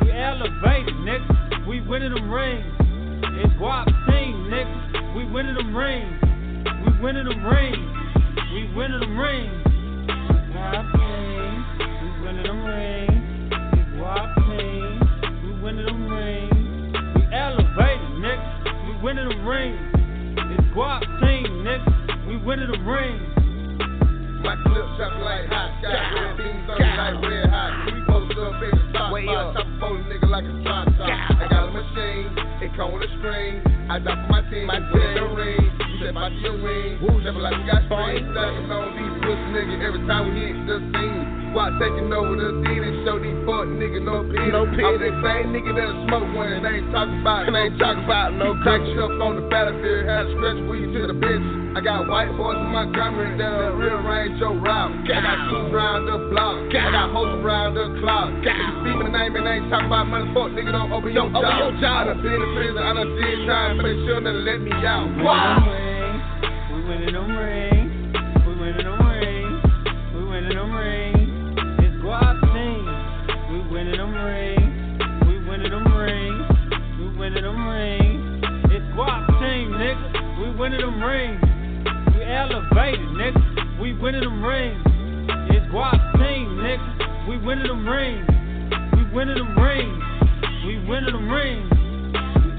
We elevated, nigga. We winning them rings. It's guap team, nigga. We winning them rings. We winning them rings. We winning them rings. You said my your ring. Never like we got on these pussy niggas every time we hit the scene. Squad taking over the scene and show these fuck niggas no pity. No pity. I'm the same nigga that smoke when it ain't talking about. It ain't talking about no crack stuff on the battlefield. Had to stretch weed to the bitch. I got white boys in Montgomery that'll rearrange your route. I got shoes around the block. I got hoes around the clock. Speak my name and ain't talking about money, fuck nigga, don't open your open your jaw. I done been in prison, I done did time, but they sure never let me out. Wow. Winning them rings. It's guap team, nigga. We winning them rings. We winning them rings. We winning them rings.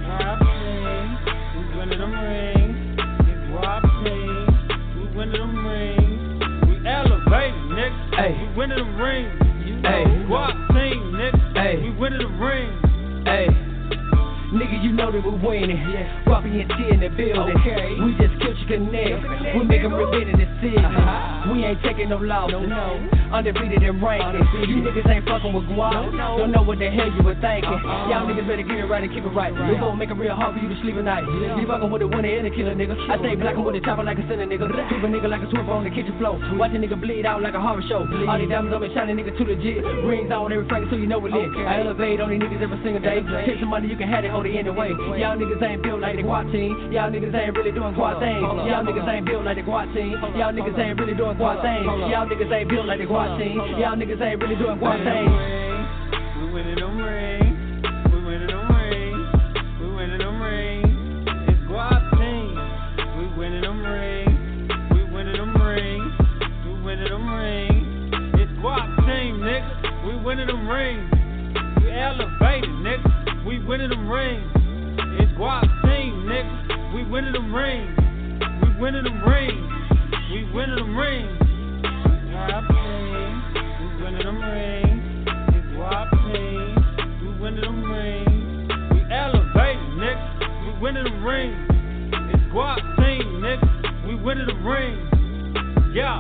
Guap team. We winning them rings. It's guap team. We winning them rings. We elevated, nigga. Hey. We winning them rings. You Hey. Guap team, nigga. Hey. We winning them rings. Hey. Nigga, you know that we're winning. Walking in T in the building. We just killed your connect. We make them repeat in the city. We ain't taking no losses. Undefeated and ranking. You niggas ain't fucking with guap. Don't know what the hell you were thinking. Y'all niggas better get it right and keep it right. We gon' make it real hard for you to sleep at night. You fucking with a winner and a killer, nigga. I stay black and with a chopper like a sinner, nigga. Keep a nigga like a swimmer on the kitchen floor. Watch a nigga bleed out like a horror show. Bleed. All these diamonds on me shining, nigga, too legit. Rings on every Frank so you know we lit. I elevate on these niggas every single day. Take some money, you can have it, hold it anyway. Y'all niggas ain't built like the guap team. Y'all niggas ain't really doing guap things. Y'all niggas ain't built like the guap team. Y'all niggas ain't really doing guap things. Y'all niggas ain't built like the guap team. Y'all niggas ain't really doing guap things. We winning them rings. We winning them rings. We winning them rings. It's guap team. We winning them rings. We winning them rings. We winning them rings. It's guap team, nigga. We winning them rings. We elevated, nigga. We winning them rings. It's guap team, nigga. We winning them rings. We winning them rings. We winning them rings. Guap team. We winning them rings. It's guap team. We winning them rings. We elevated, nigga. We winning them rings. It's guap team, nigga. We winning them rings. Yeah.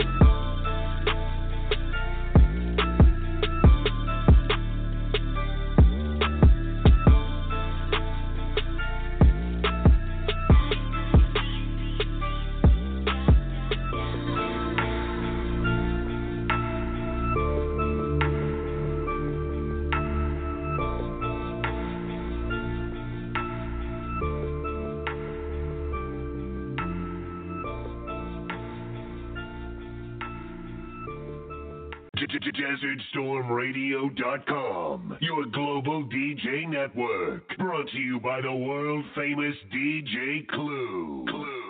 DesertStormRadio.com, your global DJ network. Brought to you by the world famous DJ Clue. Clue.